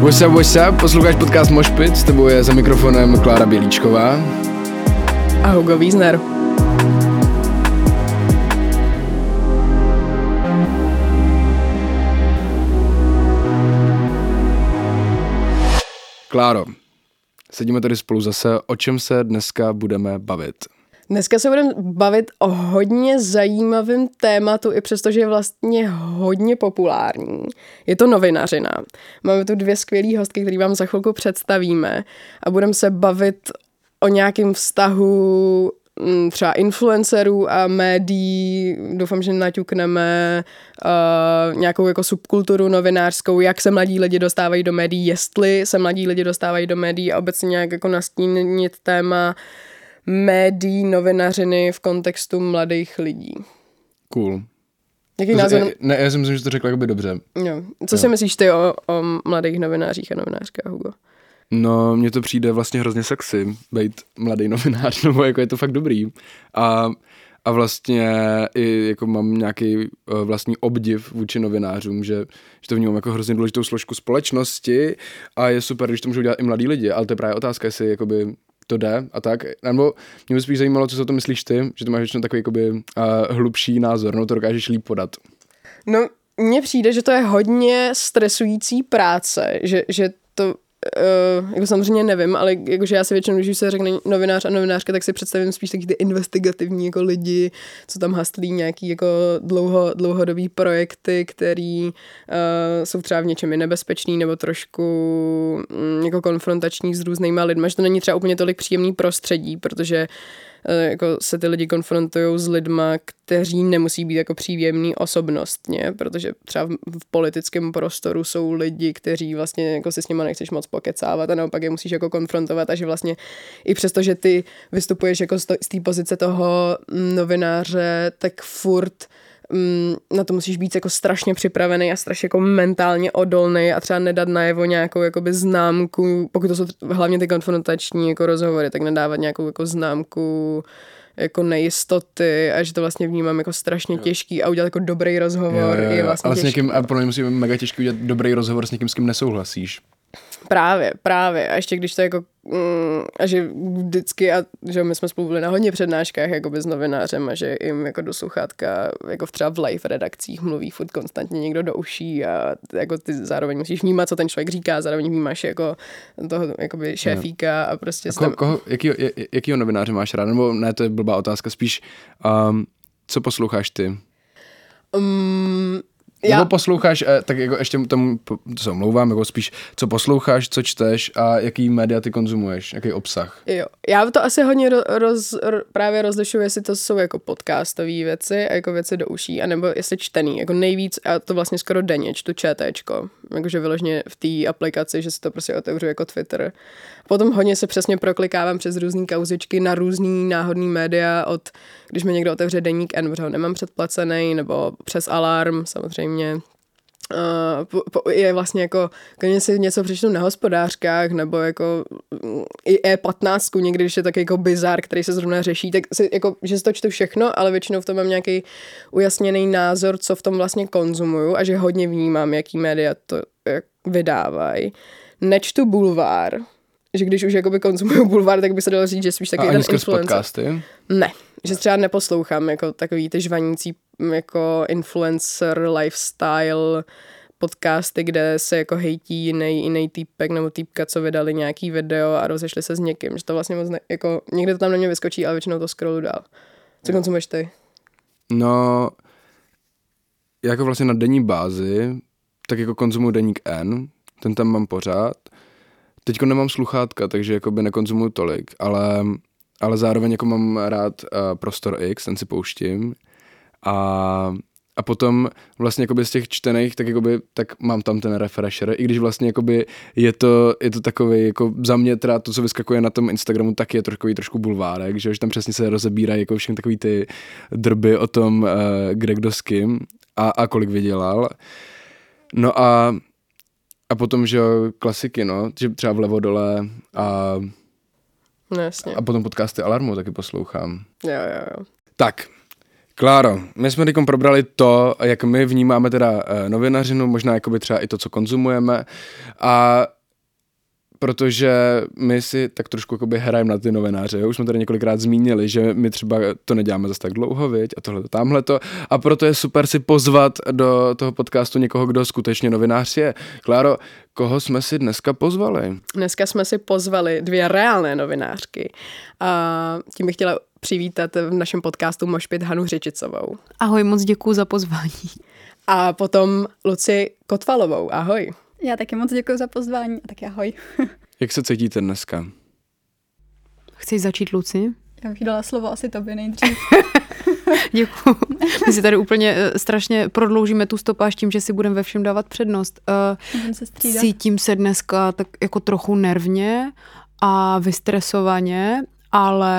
What's up, what's up? Posloucháš podcast Mošpit, s tebou je za mikrofonem Klára Bělíčková. A Hugo Wiesner. Kláro, sedíme tady spolu zase. O čem se dneska budeme bavit? Dneska se budeme bavit o hodně zajímavém tématu, i přesto, že je vlastně hodně populární. Je to novinařina. Máme tu dvě skvělé hostky, které vám za chvilku představíme a budeme se bavit o nějakém vztahu mm, třeba influencerů a médií, doufám, že naťukneme uh, nějakou jako subkulturu novinářskou, jak se mladí lidi dostávají do médií, jestli se mladí lidi dostávají do médií a obecně nějak jako nastínit téma médií, novinařiny v kontextu mladých lidí. Cool. Jaký názor? Ne, ne, já si myslím, že to řekl jakoby dobře. Jo. Co jo. si myslíš ty o, o mladých novinářích a novinářkách, Hugo? No, mně to přijde vlastně hrozně sexy, být mladý novinář, nebo jako je to fakt dobrý. A, a vlastně i jako mám nějaký uh, vlastní obdiv vůči novinářům, že, že to vnímám jako hrozně důležitou složku společnosti a je super, když to můžou dělat i mladí lidi, ale to je právě otázka, jestli jakoby to jde a tak. Nebo mě by spíš zajímalo, co se o to myslíš ty, že to máš většinou takový jakoby, uh, hlubší názor, no to dokážeš líp podat. No, mně přijde, že to je hodně stresující práce, že, že Uh, jako samozřejmě nevím, ale jakože já si většinou, když se řekne novinář a novinářka, tak si představím spíš taky ty investigativní jako lidi, co tam hastlí nějaký jako dlouho, dlouhodobý projekty, který uh, jsou třeba v něčem nebezpečný nebo trošku um, jako konfrontační s různýma lidmi, že to není třeba úplně tolik příjemný prostředí, protože jako se ty lidi konfrontují s lidma, kteří nemusí být jako příjemný osobnostně, protože třeba v, politickém prostoru jsou lidi, kteří vlastně jako si s nimi nechceš moc pokecávat a naopak je musíš jako konfrontovat a že vlastně i přesto, že ty vystupuješ jako z té pozice toho novináře, tak furt mm, na to musíš být jako strašně připravený a strašně jako mentálně odolný a třeba nedat najevo nějakou jakoby známku, pokud to jsou hlavně ty konfrontační jako rozhovory, tak nedávat nějakou jako známku jako nejistoty a že to vlastně vnímám jako strašně jo. těžký a udělat jako dobrý rozhovor jo, jo, jo. je vlastně Ale těžký. s někým, a pro mě musí být mega těžký udělat dobrý rozhovor s někým, s kým nesouhlasíš. Právě, právě. A ještě když to jako, mm, a že vždycky, a že my jsme spolu byli na hodně přednáškách jako s novinářem a že jim jako do sluchátka, jako v třeba v live redakcích mluví furt konstantně někdo do uší a jako ty zároveň musíš vnímat, co ten člověk říká, zároveň vnímáš jako toho jakoby šéfíka a prostě... A koho, koho, jakýho, jakýho novináře máš rád? Nebo ne, to je blbá otázka, spíš um, co posloucháš ty? Um, já... Nebo posloucháš, eh, tak jako ještě tomu, to se omlouvám, jako spíš, co posloucháš, co čteš a jaký média ty konzumuješ, jaký obsah. Jo, já to asi hodně roz, roz, právě rozlišuji, jestli to jsou jako podcastové věci a jako věci do uší, anebo jestli čtený, jako nejvíc, a to vlastně skoro denně čtu ČTčko, jakože vyložně v té aplikaci, že si to prostě otevřu jako Twitter. Potom hodně se přesně proklikávám přes různé kauzičky na různý náhodný média od, když mi někdo otevře deník N, protože ho nemám předplacený, nebo přes Alarm samozřejmě, Uh, po, po, je vlastně jako, když si něco přečtu na hospodářkách, nebo jako mm, i E15, někdy, když je tak jako bizar, který se zrovna řeší, tak si, jako, že si to čtu všechno, ale většinou v tom mám nějaký ujasněný názor, co v tom vlastně konzumuju a že hodně vnímám, jaký média to jak vydávají. Nečtu bulvár, že když už jakoby konzumuju bulvár, tak by se dalo říct, že spíš taky ten influencer. podcasty? Ne, že třeba neposlouchám jako takový ty žvanící jako influencer, lifestyle podcasty, kde se jako hejtí jiný, jiný týpek nebo týpka, co vydali nějaký video a rozešli se s někým, že to vlastně moc ne, jako, někde to tam na mě vyskočí, ale většinou to scrollu dál. Co konzumuješ ty? No, jako vlastně na denní bázi, tak jako konzumuju deník N, ten tam mám pořád. Teďko nemám sluchátka, takže jako by nekonzumuju tolik, ale, ale zároveň jako mám rád uh, Prostor X, ten si pouštím. A, a potom vlastně jakoby z těch čtených, tak, jakoby, tak mám tam ten refresher, i když vlastně jakoby je to, je to takový, jako za mě teda to, co vyskakuje na tom Instagramu, tak je trošku, trošku bulvárek, že, že tam přesně se rozebírají jako všechny takový ty drby o tom, uh, kde kdo s kým a, a kolik vydělal. No a a potom, že klasiky, no, že třeba vlevo dole a... No jasně. A potom podcasty Alarmu taky poslouchám. Jo, jo, jo. Tak, Kláro, my jsme teď probrali to, jak my vnímáme teda eh, novinařinu, možná jakoby třeba i to, co konzumujeme a protože my si tak trošku jakoby hrajeme na ty novináře. Už jsme tady několikrát zmínili, že my třeba to neděláme zase tak dlouho, viď? a tohle, tamhle to. A proto je super si pozvat do toho podcastu někoho, kdo skutečně novinář je. Kláro, koho jsme si dneska pozvali? Dneska jsme si pozvali dvě reálné novinářky. A tím bych chtěla přivítat v našem podcastu Mošpit Hanu Řečicovou. Ahoj, moc děkuji za pozvání. A potom Luci Kotvalovou. Ahoj. Já taky moc děkuji za pozvání a taky ahoj. Jak se cítíte dneska? Chceš začít, Luci? Já bych dala slovo asi tobě nejdřív. Děkuji. My si tady úplně uh, strašně prodloužíme tu stopáž tím, že si budeme ve všem dávat přednost. Uh, se cítím se dneska tak jako trochu nervně a vystresovaně, ale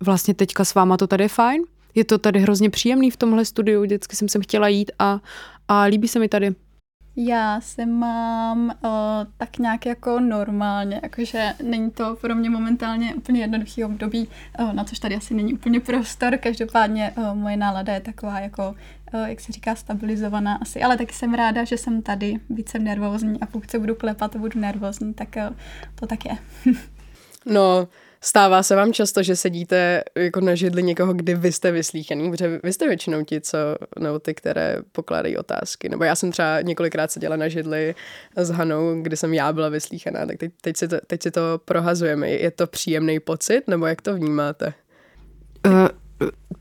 vlastně teďka s váma to tady je fajn. Je to tady hrozně příjemný v tomhle studiu, vždycky jsem sem chtěla jít a, a líbí se mi tady. Já se mám uh, tak nějak jako normálně, jakože není to pro mě momentálně úplně jednoduchý období, uh, na což tady asi není úplně prostor, každopádně uh, moje nálada je taková jako, uh, jak se říká, stabilizovaná asi, ale taky jsem ráda, že jsem tady, víc jsem nervózní a pokud se budu klepat budu nervózní, tak uh, to tak je. no, Stává se vám často, že sedíte jako na židli někoho, kdy vy jste vyslíchaný, protože vy jste většinou ti, co, nebo ty, které pokládají otázky. Nebo já jsem třeba několikrát seděla na židli s Hanou, kdy jsem já byla vyslíchaná, tak teď, teď, si, to, teď si to prohazujeme. Je to příjemný pocit, nebo jak to vnímáte? Uh,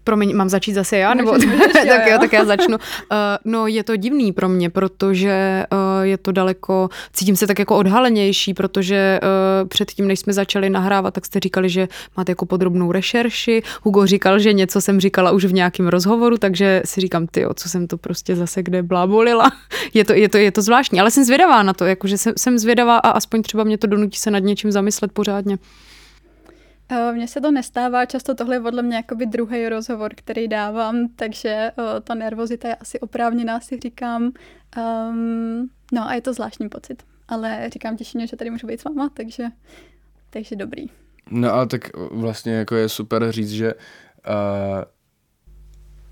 Promiň, mám začít zase já? Nebo... tak jo, tak já začnu. Uh, no je to divný pro mě, protože uh, je to daleko, cítím se tak jako odhalenější, protože uh, předtím, než jsme začali nahrávat, tak jste říkali, že máte jako podrobnou rešerši. Hugo říkal, že něco jsem říkala už v nějakém rozhovoru, takže si říkám, ty, co jsem to prostě zase kde blábolila. je, to, je, to, je to zvláštní, ale jsem zvědavá na to, jakože jsem, jsem zvědavá a aspoň třeba mě to donutí se nad něčím zamyslet pořádně. Eh, mně se to nestává, často tohle je podle mě jakoby druhý rozhovor, který dávám, takže uh, ta nervozita je asi oprávněná, si říkám. Um, no a je to zvláštní pocit, ale říkám těšně, že tady můžu být s váma, takže, takže dobrý. No a tak vlastně jako je super říct, že uh,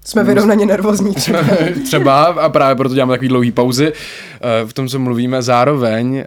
jsme vyrovnaně nervózní třeba. třeba a právě proto děláme takový dlouhý pauzy uh, v tom, co mluvíme. Zároveň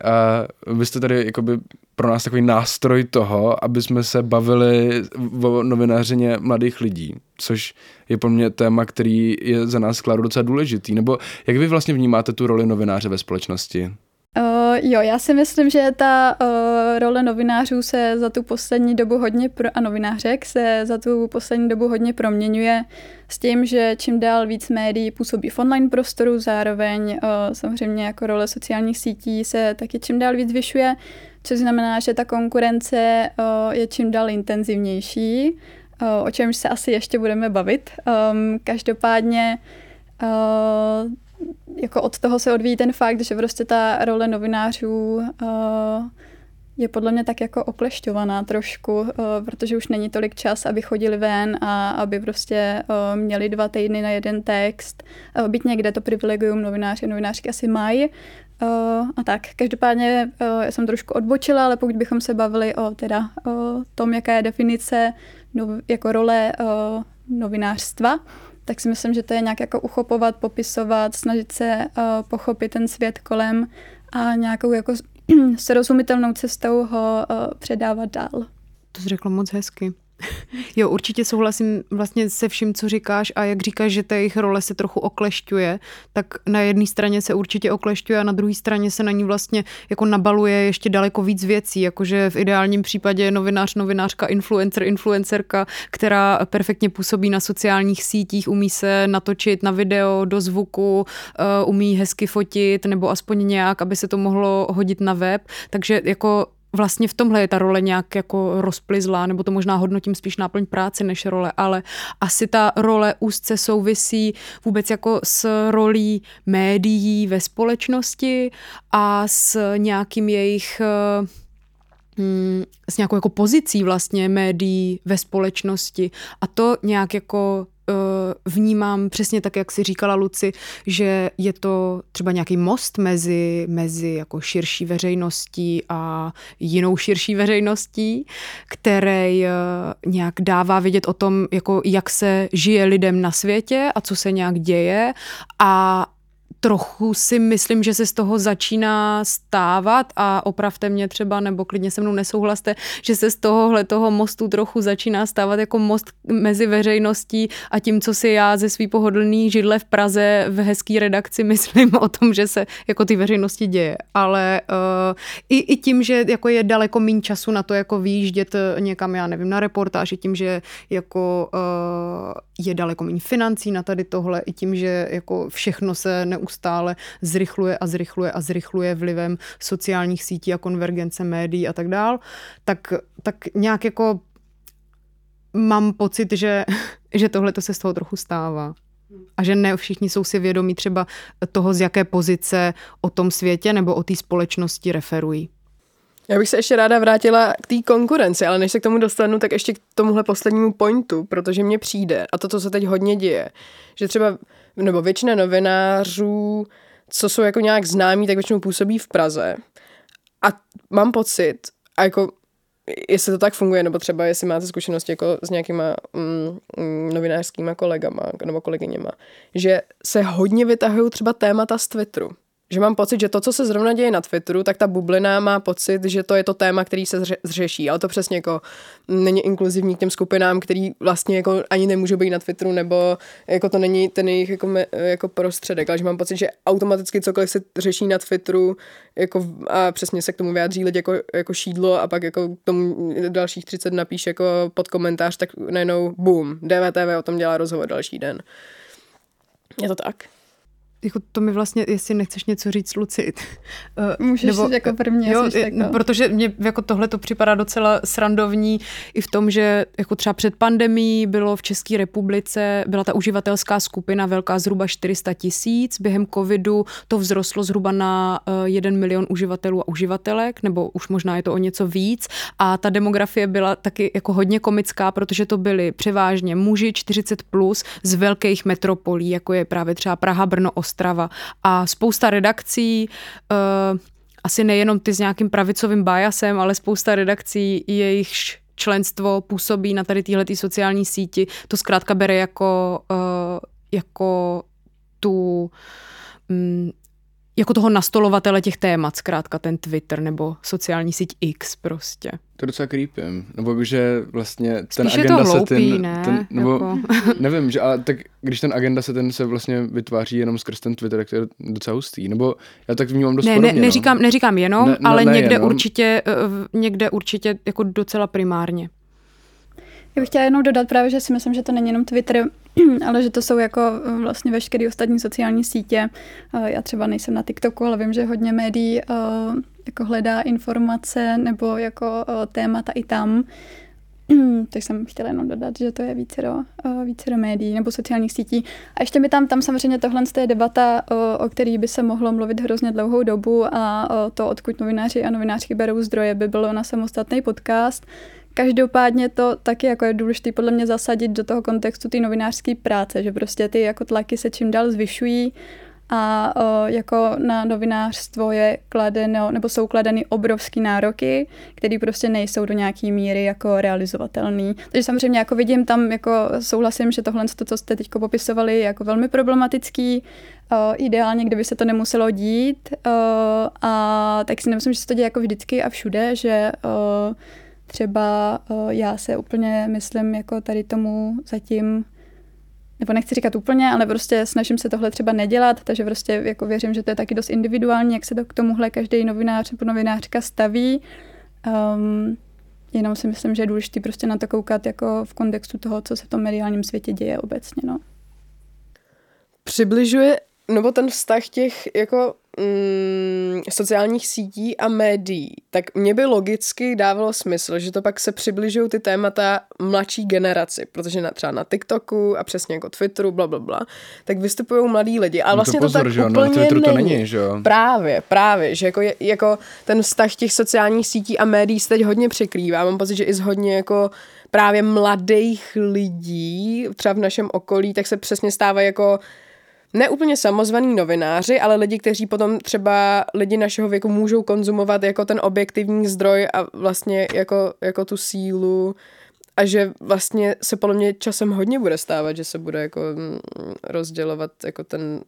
uh, vy jste tady jakoby pro nás takový nástroj toho, aby jsme se bavili o novinářině mladých lidí, což je pro mě téma, který je za nás Kláru docela důležitý. Nebo jak vy vlastně vnímáte tu roli novináře ve společnosti? Uh, jo, já si myslím, že ta uh, role novinářů se za tu poslední dobu hodně, pro, a novinářek se za tu poslední dobu hodně proměňuje s tím, že čím dál víc médií působí v online prostoru, zároveň uh, samozřejmě jako role sociálních sítí se taky čím dál víc zvyšuje, což znamená, že ta konkurence uh, je čím dál intenzivnější, uh, o čemž se asi ještě budeme bavit. Um, každopádně uh, jako od toho se odvíjí ten fakt, že prostě ta role novinářů uh, je podle mě tak jako oklešťovaná trošku, uh, protože už není tolik čas, aby chodili ven a aby prostě uh, měli dva týdny na jeden text. Být někde to privilegium novináři, novinářky asi mají. A tak, každopádně já jsem trošku odbočila, ale pokud bychom se bavili o teda o tom, jaká je definice jako role novinářstva, tak si myslím, že to je nějak jako uchopovat, popisovat, snažit se uh, pochopit ten svět kolem a nějakou jako srozumitelnou cestou ho uh, předávat dál. To jsi řekla moc hezky. Jo, určitě souhlasím vlastně se vším, co říkáš a jak říkáš, že ta jejich role se trochu oklešťuje, tak na jedné straně se určitě oklešťuje a na druhé straně se na ní vlastně jako nabaluje ještě daleko víc věcí, jakože v ideálním případě novinář, novinářka, influencer, influencerka, která perfektně působí na sociálních sítích, umí se natočit na video, do zvuku, uh, umí hezky fotit nebo aspoň nějak, aby se to mohlo hodit na web, takže jako vlastně v tomhle je ta role nějak jako rozplizlá, nebo to možná hodnotím spíš náplň práce než role, ale asi ta role úzce souvisí vůbec jako s rolí médií ve společnosti a s nějakým jejich eh, hm, s nějakou jako pozicí vlastně médií ve společnosti. A to nějak jako uh, vnímám přesně tak, jak si říkala Luci, že je to třeba nějaký most mezi, mezi jako širší veřejností a jinou širší veřejností, který uh, nějak dává vědět o tom, jako jak se žije lidem na světě a co se nějak děje. A trochu si myslím, že se z toho začíná stávat a opravte mě třeba, nebo klidně se mnou nesouhlaste, že se z tohohle toho mostu trochu začíná stávat jako most mezi veřejností a tím, co si já ze svý pohodlný židle v Praze v hezký redakci myslím o tom, že se jako ty veřejnosti děje. Ale uh, i, i tím, že jako je daleko méně času na to jako výjíždět někam, já nevím, na reportáži, tím, že jako uh, je daleko méně financí na tady tohle, i tím, že jako všechno se neustále neustále zrychluje a zrychluje a zrychluje vlivem sociálních sítí a konvergence médií a tak dál, tak, tak nějak jako mám pocit, že, že tohle to se z toho trochu stává. A že ne všichni jsou si vědomí třeba toho, z jaké pozice o tom světě nebo o té společnosti referují. Já bych se ještě ráda vrátila k té konkurenci, ale než se k tomu dostanu, tak ještě k tomuhle poslednímu pointu, protože mně přijde, a to, co se teď hodně děje, že třeba nebo většina novinářů, co jsou jako nějak známí, tak většinou působí v Praze. A mám pocit, a jako jestli to tak funguje, nebo třeba jestli máte zkušenosti jako s nějakýma mm, mm, novinářskýma kolegama nebo kolegyněma, že se hodně vytahují třeba témata z Twitteru že mám pocit, že to, co se zrovna děje na Twitteru, tak ta bublina má pocit, že to je to téma, který se zřeší, ale to přesně jako není inkluzivní k těm skupinám, který vlastně jako ani nemůžou být na Twitteru, nebo jako to není ten jejich jako, jako prostředek, ale že mám pocit, že automaticky cokoliv se řeší na Twitteru jako, a přesně se k tomu vyjádří lidi jako, jako šídlo a pak jako k tomu dalších 30 napíše jako pod komentář, tak najednou boom, DVTV o tom dělá rozhovor další den. Je to tak? Jako to mi vlastně, jestli nechceš něco říct, Luci. Eh, Můžeš Nebo, jako první, jo, no, protože mě jako tohle to připadá docela srandovní i v tom, že jako třeba před pandemí bylo v České republice, byla ta uživatelská skupina velká zhruba 400 tisíc, během covidu to vzrostlo zhruba na 1 eh, milion uživatelů a uživatelek, nebo už možná je to o něco víc a ta demografie byla taky jako hodně komická, protože to byly převážně muži 40 plus z velkých metropolí, jako je právě třeba Praha, Brno, Ostrava a spousta redakcí, uh, asi nejenom ty s nějakým pravicovým biasem, ale spousta redakcí, jejichž členstvo působí na tady téhle sociální síti, to zkrátka bere jako, uh, jako tu um, jako toho nastolovatele těch témat, zkrátka ten Twitter nebo sociální síť X prostě. To je docela creepy, nebo že vlastně ten Spíš agenda to hloupý, se ten, ne? ten nebo, jako. nevím, že ale tak když ten agenda se ten se vlastně vytváří jenom skrz ten Twitter, tak to je docela hustý, nebo já tak vnímám dost ne, podobně, ne, neříkám, no. neříkám jenom, ne, ale ne, někde jenom. určitě, eh, někde určitě jako docela primárně. Já bych chtěla jenom dodat právě, že si myslím, že to není jenom Twitter, ale že to jsou jako eh, vlastně veškeré ostatní sociální sítě. Eh, já třeba nejsem na TikToku, ale vím, že hodně médií eh, jako hledá informace nebo jako témata i tam. Tak jsem chtěla jenom dodat, že to je více do, více do médií nebo sociálních sítí. A ještě mi tam, tam samozřejmě tohle je debata, o, o který by se mohlo mluvit hrozně dlouhou dobu a to, odkud novináři a novinářky berou zdroje, by bylo na samostatný podcast. Každopádně to taky jako je důležité podle mě zasadit do toho kontextu té novinářské práce, že prostě ty jako tlaky se čím dál zvyšují a o, jako na novinářstvo je kladeno, nebo jsou kladeny obrovský nároky, které prostě nejsou do nějaké míry jako realizovatelný. Takže samozřejmě jako vidím tam, jako souhlasím, že tohle, to, co jste teď popisovali, je jako velmi problematický. O, ideálně, kdyby se to nemuselo dít. O, a tak si nemyslím, že se to děje jako vždycky a všude, že o, třeba uh, já se úplně myslím jako tady tomu zatím nebo nechci říkat úplně, ale prostě snažím se tohle třeba nedělat, takže prostě jako věřím, že to je taky dost individuální, jak se to k tomuhle každý novinář nebo novinářka staví. Um, jenom si myslím, že je důležité prostě na to koukat jako v kontextu toho, co se v tom mediálním světě děje obecně. No. Přibližuje nebo ten vztah těch jako mm, sociálních sítí a médií, tak mě by logicky dávalo smysl, že to pak se přibližují ty témata mladší generaci, protože na, třeba na TikToku a přesně jako Twitteru, bla, bla, bla, tak vystupují mladí lidi. A No to vlastně to, pozor, tak že jo, úplně na Twitteru to není. není, že jo. Právě, právě, že jako, je, jako ten vztah těch sociálních sítí a médií se teď hodně překrývá. Mám pocit, že i z hodně jako právě mladých lidí, třeba v našem okolí, tak se přesně stávají jako neúplně samozvaný novináři, ale lidi, kteří potom třeba lidi našeho věku můžou konzumovat jako ten objektivní zdroj a vlastně jako, jako tu sílu a že vlastně se podle mě časem hodně bude stávat, že se bude jako mm, rozdělovat jako ten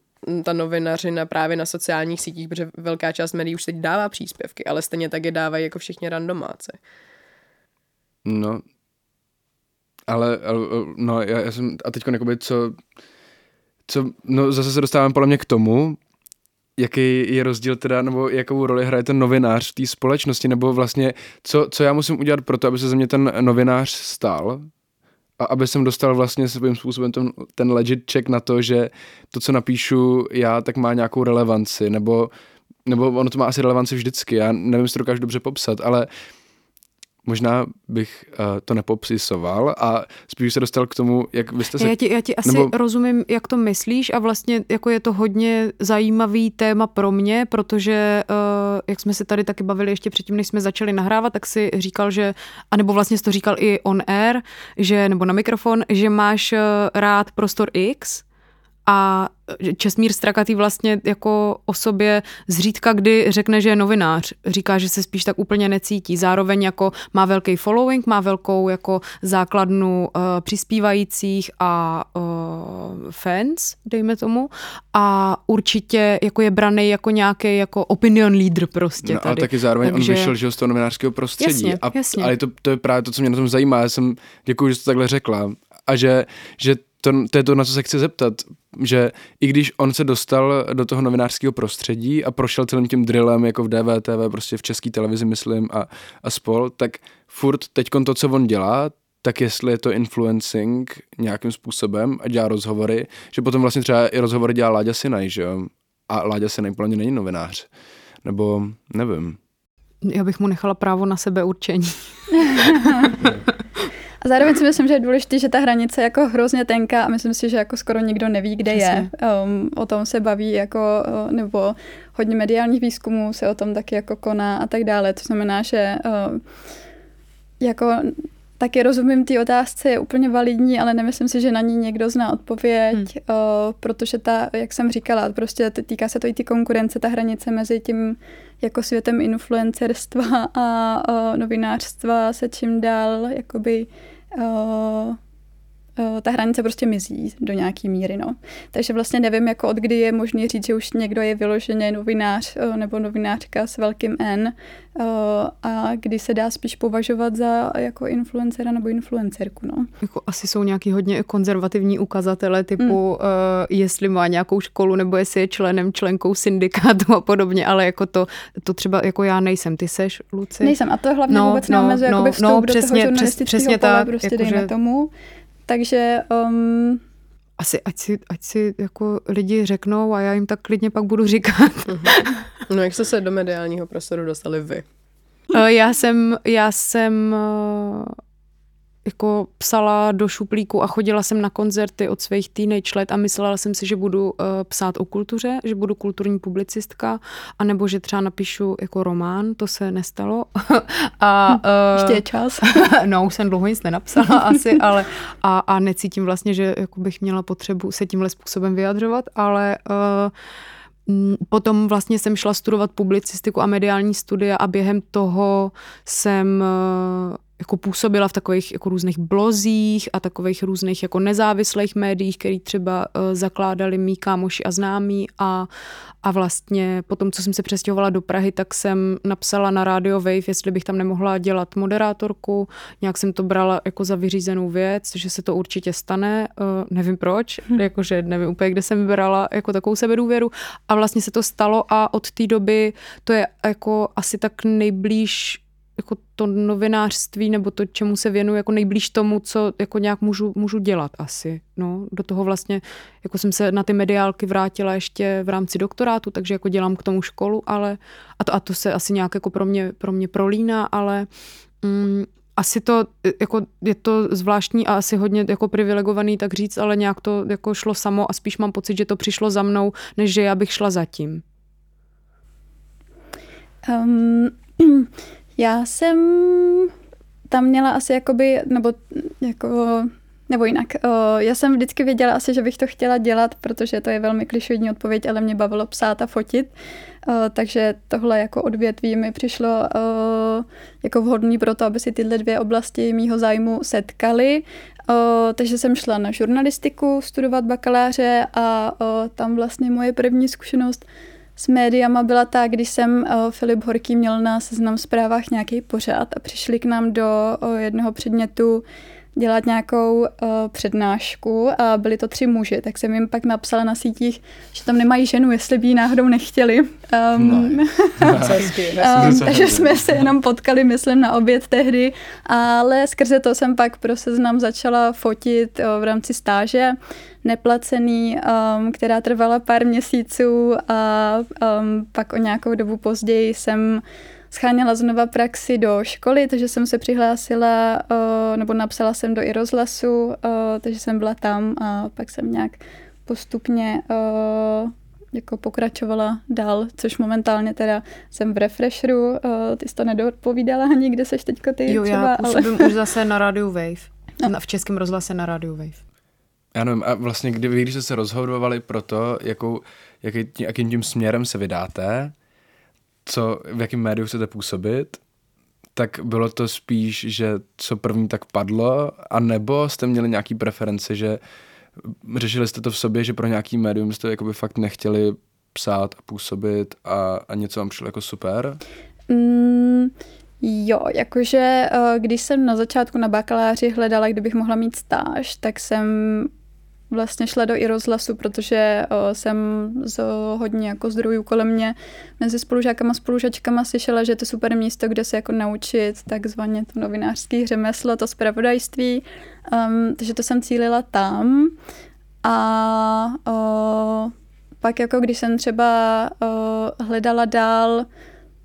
ta novinařina právě na sociálních sítích, protože velká část médií už teď dává příspěvky, ale stejně tak je dávají jako všichni randomáci. No, ale, ale no, já, já jsem, a teď jakoby co, co, no zase se dostávám podle mě k tomu, jaký je rozdíl teda, nebo jakou roli hraje ten novinář v té společnosti, nebo vlastně, co, co já musím udělat pro to, aby se ze mě ten novinář stal, a aby jsem dostal vlastně svým způsobem ten, ten legit check na to, že to, co napíšu já, tak má nějakou relevanci, nebo, nebo ono to má asi relevanci vždycky, já nevím, jestli to dokážu dobře popsat, ale možná bych uh, to nepopsisoval a spíš se dostal k tomu, jak vy jste se... Já ti, já ti asi nebo- nebo... rozumím, jak to myslíš a vlastně jako je to hodně zajímavý téma pro mě, protože uh, jak jsme se tady taky bavili ještě předtím, než jsme začali nahrávat, tak si říkal, že, anebo vlastně jsi to říkal i on air, že, nebo na mikrofon, že máš uh, rád prostor X a Česmír Strakatý vlastně jako o sobě zřídka kdy řekne, že je novinář. Říká, že se spíš tak úplně necítí. Zároveň jako má velký following, má velkou jako základnu uh, přispívajících a uh, fans, dejme tomu. A určitě jako je braný jako nějaký jako opinion leader prostě No, tady. ale taky zároveň Takže- on vyšel že z toho novinářského prostředí. Jasně, a, jasně. Ale to, to je právě to, co mě na tom zajímá. Já jsem, děkuji, že jsi to takhle řekla. A že, že to, to je to, na co se chci zeptat, že i když on se dostal do toho novinářského prostředí a prošel celým tím drillem, jako v DVTV, prostě v české televizi, myslím, a, a spol, tak furt teď to, co on dělá, tak jestli je to influencing nějakým způsobem a dělá rozhovory, že potom vlastně třeba i rozhovory dělá Láďa Sinaj, že jo? A Láďa Sinaj plně není novinář. Nebo nevím. Já bych mu nechala právo na sebe určení. A zároveň si myslím, že je důležité, že ta hranice je jako hrozně tenká a myslím si, že jako skoro nikdo neví, kde je. Um, o tom se baví jako, uh, nebo hodně mediálních výzkumů se o tom taky jako koná a tak dále. To znamená, že uh, jako taky rozumím té otázce, je úplně validní, ale nemyslím si, že na ní někdo zná odpověď, hmm. uh, protože ta, jak jsem říkala, prostě týká se to i ty konkurence, ta hranice mezi tím jako světem influencerstva a uh, novinářstva se čím dál jakoby uh, ta hranice prostě mizí do nějaký míry, no. Takže vlastně nevím, jako od kdy je možné říct, že už někdo je vyloženě novinář uh, nebo novinářka s velkým N uh, a kdy se dá spíš považovat za jako influencera nebo influencerku, no. Jako asi jsou nějaký hodně konzervativní ukazatele typu, mm. uh, jestli má nějakou školu nebo jestli je členem, členkou syndikátu a podobně, ale jako to, to třeba jako já nejsem. Ty seš, Luci? Nejsem a to hlavně No, vůbec no, neomezuje no, jakoby vstup no, do přesně, toho přes- přesně pole, tak, prostě jakože- dejme tomu. Takže um, Asi ať si, ať si jako lidi řeknou a já jim tak klidně pak budu říkat. No jak jste se do mediálního prostoru dostali vy? Eh, já jsem, já jsem eh, jako psala do šuplíku a chodila jsem na koncerty od svých teenage let a myslela jsem si, že budu uh, psát o kultuře, že budu kulturní publicistka, anebo že třeba napíšu jako román, to se nestalo. a, uh, ještě je čas. no, už jsem dlouho nic nenapsala asi, ale a, a necítím vlastně, že jako bych měla potřebu se tímhle způsobem vyjadřovat, ale uh, Potom vlastně jsem šla studovat publicistiku a mediální studia a během toho jsem jako působila v takových jako různých blozích a takových různých jako nezávislých médiích, který třeba uh, zakládali mý kámoši a známí a, a vlastně potom, co jsem se přestěhovala do Prahy, tak jsem napsala na Radio Wave, jestli bych tam nemohla dělat moderátorku. Nějak jsem to brala jako za vyřízenou věc, že se to určitě stane. Uh, nevím proč, hm. jakože nevím úplně, kde jsem vybrala jako takovou sebedůvěru. A vlastně se to stalo a od té doby to je jako asi tak nejblíž jako to novinářství nebo to, čemu se věnuju, jako nejblíž tomu, co jako nějak můžu, můžu dělat asi. No, do toho vlastně, jako jsem se na ty mediálky vrátila ještě v rámci doktorátu, takže jako dělám k tomu školu, ale a to, a to se asi nějak jako pro mě, pro mě prolíná, ale mm, asi to jako je to zvláštní a asi hodně jako privilegovaný tak říct, ale nějak to jako šlo samo a spíš mám pocit, že to přišlo za mnou, než že já bych šla za tím. Um, já jsem tam měla asi jakoby, nebo jako nebo jinak, já jsem vždycky věděla asi, že bych to chtěla dělat, protože to je velmi klišoidní odpověď, ale mě bavilo psát a fotit. Takže tohle jako odvětví mi přišlo jako vhodný pro to, aby si tyhle dvě oblasti mýho zájmu setkaly. Takže jsem šla na žurnalistiku studovat bakaláře a tam vlastně moje první zkušenost s médiama byla ta, když jsem Filip Horký měl na seznam zprávách nějaký pořád a přišli k nám do jednoho předmětu dělat nějakou uh, přednášku a byli to tři muži, tak jsem jim pak napsala na sítích, že tam nemají ženu, jestli by ji náhodou nechtěli. Um, no. um, takže jsme se jenom potkali, myslím, na oběd tehdy, ale skrze to jsem pak pro seznam začala fotit uh, v rámci stáže neplacený, um, která trvala pár měsíců a um, pak o nějakou dobu později jsem scháněla znova praxi do školy, takže jsem se přihlásila, uh, nebo napsala jsem do i rozhlasu, uh, takže jsem byla tam a pak jsem nějak postupně uh, jako pokračovala dál, což momentálně teda jsem v Refresheru, uh, ty jsi to nedopovídala ani, kde seš teďko ty jo, třeba, já působím ale... už zase na Radio Wave, no. v českém rozhlase na Radio Wave. Já nevím, a vlastně kdy, když jste se rozhodovali pro to, jakou, jaký, jakým tím směrem se vydáte, co, v jakém médiu chcete působit, tak bylo to spíš, že co první tak padlo, a nebo jste měli nějaký preference, že řešili jste to v sobě, že pro nějaký médium jste jakoby fakt nechtěli psát a působit a, a něco vám přišlo jako super? Mm, jo, jakože eh, když jsem na začátku na bakaláři hledala, kdybych mohla mít stáž, tak jsem vlastně šla do i rozhlasu, protože o, jsem z hodně jako zdrojů kolem mě mezi spolužákama a spolužačkama slyšela, že je to super místo, kde se jako naučit takzvaně to novinářský řemeslo, to zpravodajství. Um, takže to jsem cílila tam. A o, pak jako když jsem třeba o, hledala dál,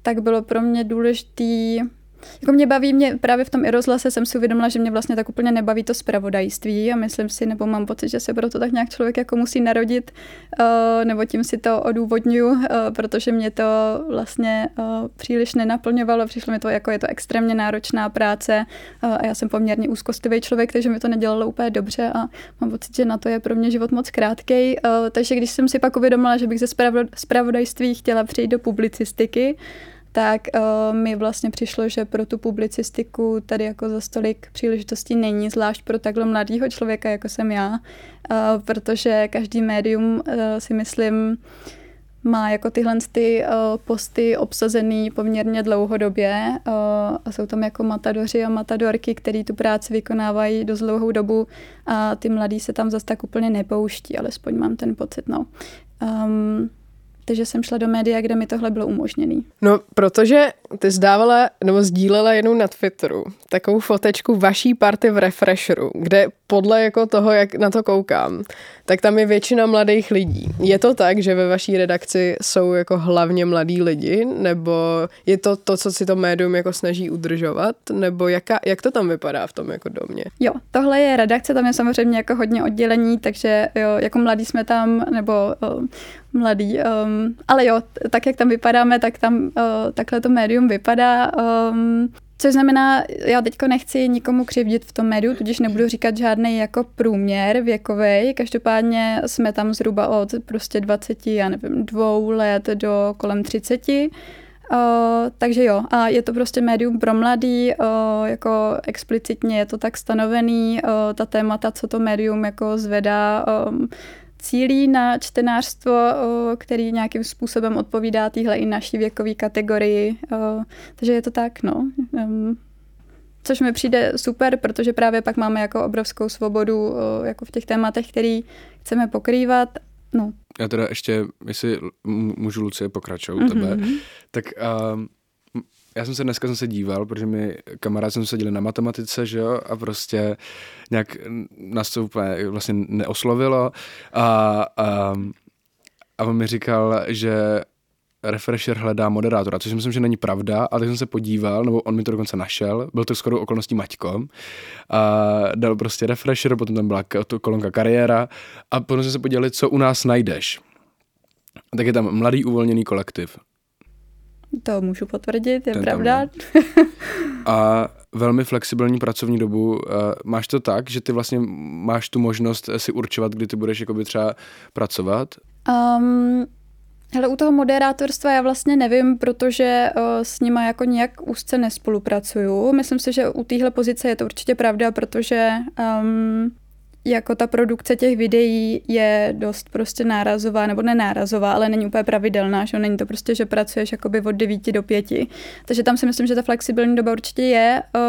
tak bylo pro mě důležitý jako mě baví, mě právě v tom i rozhlase jsem si uvědomila, že mě vlastně tak úplně nebaví to zpravodajství a myslím si, nebo mám pocit, že se proto tak nějak člověk jako musí narodit, uh, nebo tím si to odůvodňuji, uh, protože mě to vlastně uh, příliš nenaplňovalo, přišlo mi to jako je to extrémně náročná práce a já jsem poměrně úzkostlivý člověk, takže mi to nedělalo úplně dobře a mám pocit, že na to je pro mě život moc krátký. Takže když jsem si pak uvědomila, že bych ze zpravodajství chtěla přijít do publicistiky, tak uh, mi vlastně přišlo, že pro tu publicistiku tady jako za stolik příležitostí není, zvlášť pro takhle mladého člověka, jako jsem já, uh, protože každý médium uh, si myslím, má jako tyhle ty posty obsazený poměrně dlouhodobě uh, a jsou tam jako matadoři a matadorky, který tu práci vykonávají dost dlouhou dobu a ty mladí se tam zase tak úplně nepouští, alespoň mám ten pocit, no. Um, takže jsem šla do média, kde mi tohle bylo umožněné. No, protože ty zdávala nebo sdílela jenom na Twitteru takovou fotečku vaší party v Refresheru, kde podle jako toho, jak na to koukám, tak tam je většina mladých lidí. Je to tak, že ve vaší redakci jsou jako hlavně mladí lidi, nebo je to to, co si to médium jako snaží udržovat, nebo jaka, jak to tam vypadá v tom jako domě? Jo, tohle je redakce, tam je samozřejmě jako hodně oddělení, takže jo, jako mladí jsme tam, nebo o, mladý, um, ale jo, tak jak tam vypadáme, tak tam uh, takhle to médium vypadá. Um, Což znamená, já teďko nechci nikomu křivdit v tom médiu, tudíž nebudu říkat žádný jako průměr věkový. Každopádně jsme tam zhruba od prostě 20, já nevím, dvou let do kolem 30. Uh, takže jo, a je to prostě médium pro mladý, uh, jako explicitně je to tak stanovený, uh, ta témata, co to médium jako zvedá, um, cílí na čtenářstvo, který nějakým způsobem odpovídá téhle i naší věkové kategorii. Takže je to tak, no. Což mi přijde super, protože právě pak máme jako obrovskou svobodu jako v těch tématech, který chceme pokrývat. No. Já teda ještě, jestli můžu Lucie pokračovat mm-hmm. tebe, tak uh, já jsem se dneska jsem se díval, protože mi kamarád jsem seděli na matematice, že jo, a prostě nějak nás to úplně vlastně neoslovilo a, a, a on mi říkal, že Refresher hledá moderátora, což myslím, že není pravda, ale jsem se podíval, nebo on mi to dokonce našel, byl to skoro okolností Maťko, a dal prostě Refresher, potom tam byla kolonka kariéra a potom jsme se podívali, co u nás najdeš. Tak je tam mladý uvolněný kolektiv. To můžu potvrdit, je Ten pravda. a velmi flexibilní pracovní dobu. Máš to tak, že ty vlastně máš tu možnost si určovat, kdy ty budeš jakoby třeba pracovat? Um, Hele, u toho moderátorstva já vlastně nevím, protože uh, s nima jako nějak úzce nespolupracuju. Myslím si, že u téhle pozice je to určitě pravda, protože um, jako ta produkce těch videí je dost prostě nárazová, nebo nenárazová, ale není úplně pravidelná, že není to prostě, že pracuješ jakoby od 9 do 5. Takže tam si myslím, že ta flexibilní doba určitě je uh,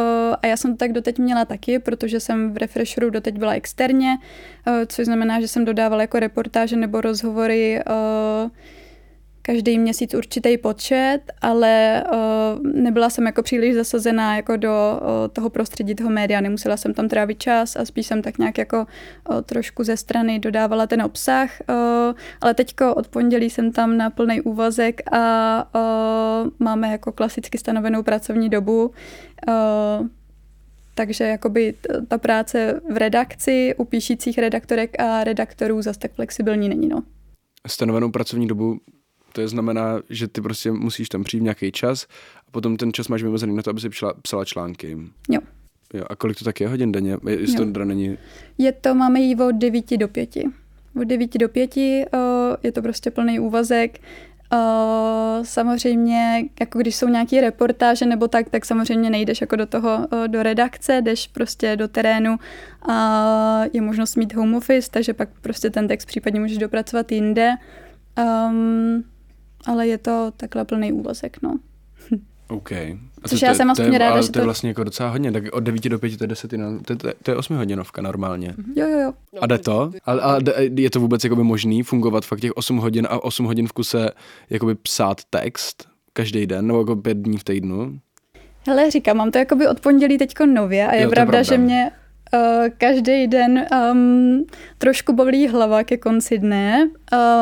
a já jsem to tak doteď měla taky, protože jsem v Refresheru doteď byla externě, uh, což znamená, že jsem dodávala jako reportáže nebo rozhovory uh, každý měsíc určitý počet, ale uh, nebyla jsem jako příliš zasazená jako do uh, toho prostředí toho média, nemusela jsem tam trávit čas a spíš jsem tak nějak jako uh, trošku ze strany dodávala ten obsah, ale teďko od pondělí jsem tam na plný úvazek a máme jako klasicky stanovenou pracovní dobu. Takže jakoby ta práce v redakci u píšících redaktorek a redaktorů zase tak flexibilní není. No. Stanovenou pracovní dobu to znamená, že ty prostě musíš tam přijít nějaký čas a potom ten čas máš vymezený na to, aby si psala, psala články. Jo. Jo, a kolik to tak je hodin denně? Jestli to teda není... Je to, máme jí od 9 do 5. Od 9 do 5 je to prostě plný úvazek. samozřejmě, jako když jsou nějaké reportáže nebo tak, tak samozřejmě nejdeš jako do toho, do redakce, jdeš prostě do terénu a je možnost mít home office, takže pak prostě ten text případně můžeš dopracovat jinde. Um, ale je to takhle plný úvazek, no. OK. A Což to, já jsem aspoň ráda, že to... je vlastně jako docela hodně, tak od 9 do 5 to je 10, to, to, to je 8 hodinovka normálně. Mm-hmm. Jo, jo, jo. A jde to? A, a je to vůbec jakoby možný fungovat fakt těch 8 hodin a 8 hodin v kuse jakoby psát text každý den nebo jako 5 dní v týdnu? Hele, říkám, mám to jakoby od pondělí teďko nově a je, jo, pravda, pravda, že mě uh, každý den um, trošku bolí hlava ke konci dne.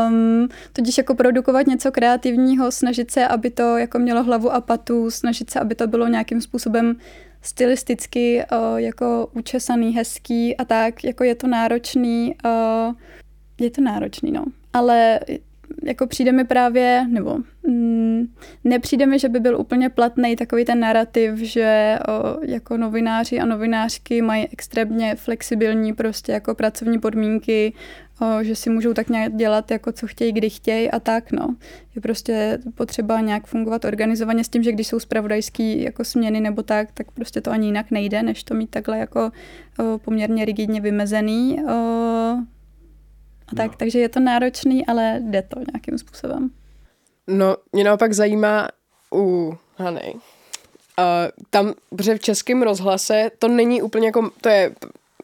Um, tudíž jako produkovat něco kreativního, snažit se, aby to jako mělo hlavu a patu, snažit se, aby to bylo nějakým způsobem stylisticky uh, jako učesaný, hezký a tak, jako je to náročný, uh, je to náročný, no. Ale jako přijde mi právě, nebo mm, nepřijde mi, že by byl úplně platný takový ten narrativ, že o, jako novináři a novinářky mají extrémně flexibilní prostě jako pracovní podmínky, o, že si můžou tak nějak dělat jako co chtějí, kdy chtějí a tak, no. Je prostě potřeba nějak fungovat organizovaně s tím, že když jsou spravodajský jako směny nebo tak, tak prostě to ani jinak nejde, než to mít takhle jako o, poměrně rigidně vymezený. O, a tak, no. takže je to náročný, ale jde to nějakým způsobem. No, mě naopak zajímá u Hany. Uh, tam, protože v českém rozhlase to není úplně jako, to je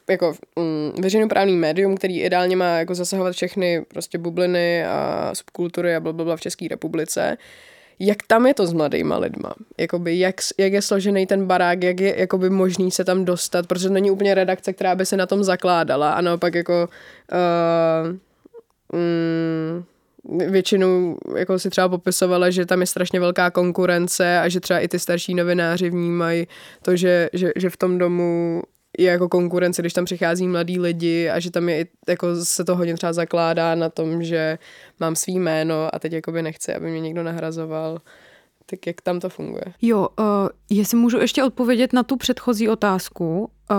jako mm, veřejnoprávný médium, který ideálně má jako zasahovat všechny prostě bubliny a subkultury a blablabla v České republice. Jak tam je to s mladýma lidma? Jakoby jak, jak je složený ten barák, jak je jakoby možný se tam dostat, protože to není úplně redakce, která by se na tom zakládala a naopak jako uh, mm, většinou jako si třeba popisovala, že tam je strašně velká konkurence a že třeba i ty starší novináři vnímají to, že, že, že v tom domu je jako konkurence, když tam přichází mladí lidi a že tam je jako se to hodně třeba zakládá na tom, že mám svý jméno a teď jakoby nechci, aby mě někdo nahrazoval. Tak jak tam to funguje? Jo, uh, jestli můžu ještě odpovědět na tu předchozí otázku. Uh,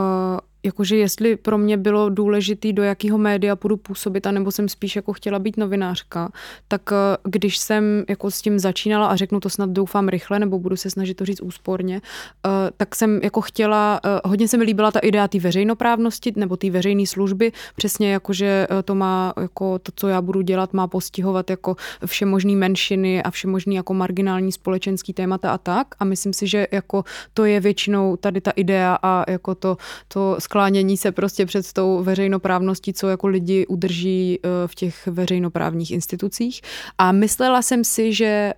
jakože jestli pro mě bylo důležitý, do jakého média půjdu působit, anebo jsem spíš jako chtěla být novinářka, tak eh, když jsem jako s tím začínala a řeknu to snad doufám rychle, nebo budu se snažit to říct úsporně, eh, tak jsem jako chtěla, eh, hodně se mi líbila ta idea té veřejnoprávnosti nebo té veřejné služby, přesně jako, že to má, jako to, co já budu dělat, má postihovat jako všemožný menšiny a všemožný jako marginální společenský témata a tak. A myslím si, že jako to je většinou tady ta idea a jako to, to sklánění se prostě před tou veřejnoprávností, co jako lidi udrží eh, v těch veřejnoprávních institucích. A myslela jsem si, že eh,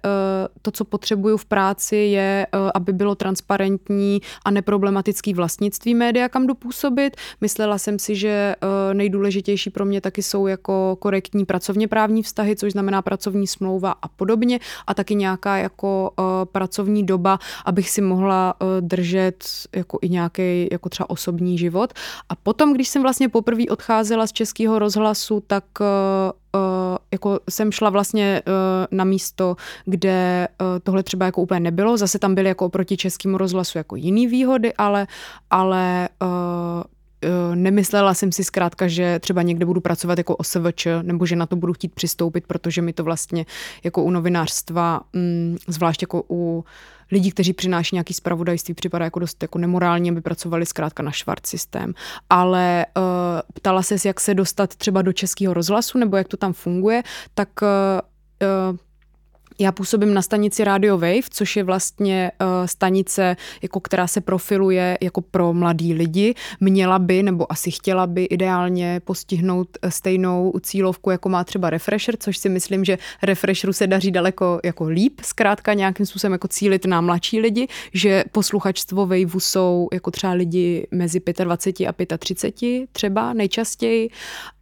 to, co potřebuju v práci, je, aby bylo transparentní a neproblematický vlastnictví média, kam jdu působit. Myslela jsem si, že nejdůležitější pro mě taky jsou jako korektní pracovně právní vztahy, což znamená pracovní smlouva a podobně, a taky nějaká jako pracovní doba, abych si mohla držet jako i nějaký jako třeba osobní život. A potom, když jsem vlastně poprvé odcházela z českého rozhlasu, tak uh, jako jsem šla vlastně uh, na místo, kde uh, tohle třeba jako úplně nebylo. Zase tam byly jako oproti českému rozhlasu jako jiný výhody, ale, ale nemyslela jsem si zkrátka, že třeba někde budu pracovat jako OSVČ, nebo že na to budu chtít přistoupit, protože mi to vlastně jako u novinářstva, mm, zvlášť jako u lidí, kteří přináší nějaký spravodajství, připadá jako dost jako nemorální, aby pracovali zkrátka na švart systém. Ale uh, ptala se, jak se dostat třeba do českého rozhlasu, nebo jak to tam funguje, tak uh, já působím na stanici Radio Wave, což je vlastně uh, stanice, jako která se profiluje jako pro mladý lidi. Měla by, nebo asi chtěla by ideálně postihnout stejnou cílovku, jako má třeba Refresher, což si myslím, že Refresheru se daří daleko jako líp, zkrátka nějakým způsobem jako cílit na mladší lidi, že posluchačstvo Waveu jsou jako třeba lidi mezi 25 a 35 třeba nejčastěji.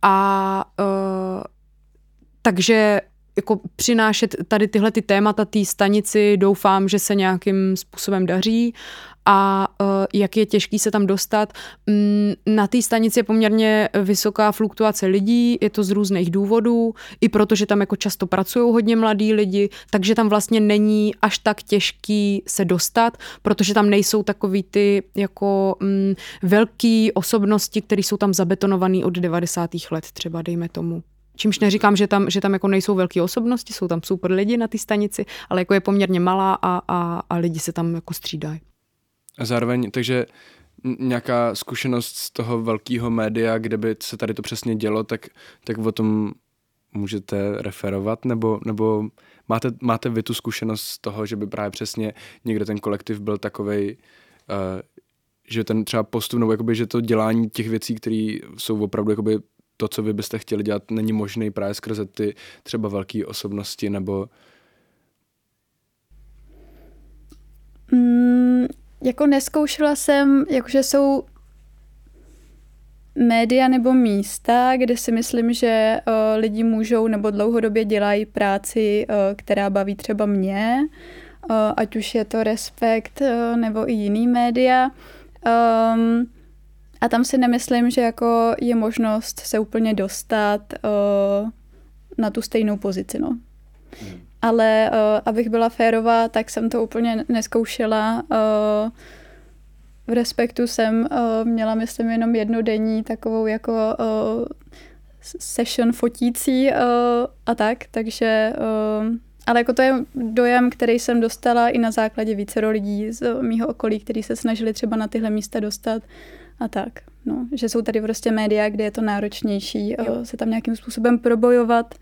A uh, takže jako přinášet tady tyhle ty témata té stanici, doufám, že se nějakým způsobem daří a uh, jak je těžký se tam dostat. Mm, na té stanici je poměrně vysoká fluktuace lidí, je to z různých důvodů, i protože tam jako často pracují hodně mladí lidi, takže tam vlastně není až tak těžký se dostat, protože tam nejsou takový ty jako mm, velký osobnosti, které jsou tam zabetonované od 90. let třeba, dejme tomu. Čímž neříkám, že tam, že tam jako nejsou velké osobnosti, jsou tam super lidi na té stanici, ale jako je poměrně malá a, a, a lidi se tam jako střídají. A zároveň, takže nějaká zkušenost z toho velkého média, kde by se tady to přesně dělo, tak, tak o tom můžete referovat, nebo, nebo máte, máte vy tu zkušenost z toho, že by právě přesně někde ten kolektiv byl takovej, uh, že ten třeba postup, nebo jakoby, že to dělání těch věcí, které jsou opravdu jakoby to, co vy byste chtěli dělat, není možné právě skrze ty třeba velké osobnosti nebo... Mm, jako neskoušela jsem, jakože jsou média nebo místa, kde si myslím, že uh, lidi můžou nebo dlouhodobě dělají práci, uh, která baví třeba mě, uh, ať už je to Respekt uh, nebo i jiný média. Um, a tam si nemyslím, že jako je možnost se úplně dostat uh, na tu stejnou pozici, no. Hmm. Ale uh, abych byla férová, tak jsem to úplně neskoušela. Uh, v Respektu jsem uh, měla, myslím, jenom jednodenní takovou jako uh, session fotící uh, a tak, takže uh, ale jako to je dojem, který jsem dostala i na základě více lidí z mýho okolí, kteří se snažili třeba na tyhle místa dostat a tak. No, že jsou tady prostě média, kde je to náročnější jo. Eh, se tam nějakým způsobem probojovat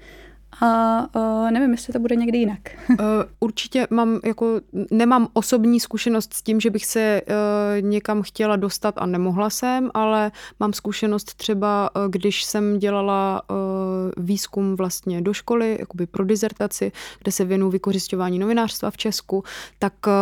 a uh, nevím, jestli to bude někdy jinak. uh, určitě mám jako, nemám osobní zkušenost s tím, že bych se uh, někam chtěla dostat a nemohla jsem, ale mám zkušenost třeba, uh, když jsem dělala uh, výzkum vlastně do školy, jakoby pro dizertaci, kde se věnuju vykořišťování novinářstva v Česku, tak uh,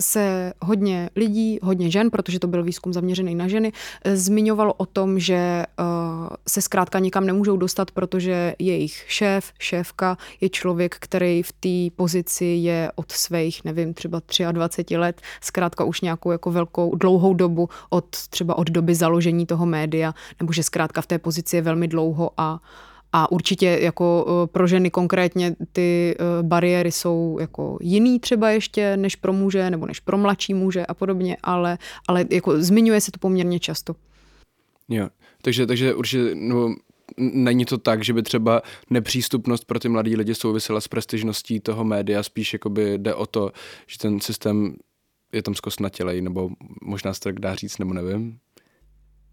se hodně lidí, hodně žen, protože to byl výzkum zaměřený na ženy, eh, zmiňovalo o tom, že uh, se zkrátka nikam nemůžou dostat, protože jejich šéf, šéfka je člověk, který v té pozici je od svých, nevím, třeba 23 let, zkrátka už nějakou jako velkou, dlouhou dobu od třeba od doby založení toho média, nebo že zkrátka v té pozici je velmi dlouho a uh, a určitě jako eh, pro ženy konkrétně ty eh, bariéry jsou jako jiný třeba ještě než pro muže nebo než pro mladší muže a podobně, ale, ale jako zmiňuje se to poměrně často. Jo, takže, takže určitě no, není to tak, že by třeba nepřístupnost pro ty mladí lidi souvisela s prestižností toho média, spíš jakoby jde o to, že ten systém je tam zkostnatělej, nebo možná se tak dá říct, nebo nevím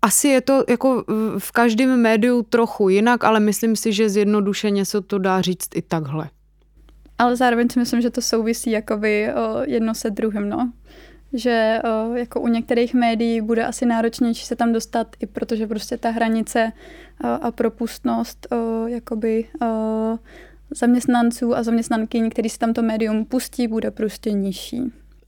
asi je to jako v každém médiu trochu jinak, ale myslím si, že zjednodušeně se to dá říct i takhle. Ale zároveň si myslím, že to souvisí jakoby jedno se druhým, no. že uh, jako u některých médií bude asi náročnější se tam dostat, i protože prostě ta hranice uh, a propustnost uh, jakoby uh, zaměstnanců a zaměstnankyň, který si tam to médium pustí, bude prostě nižší.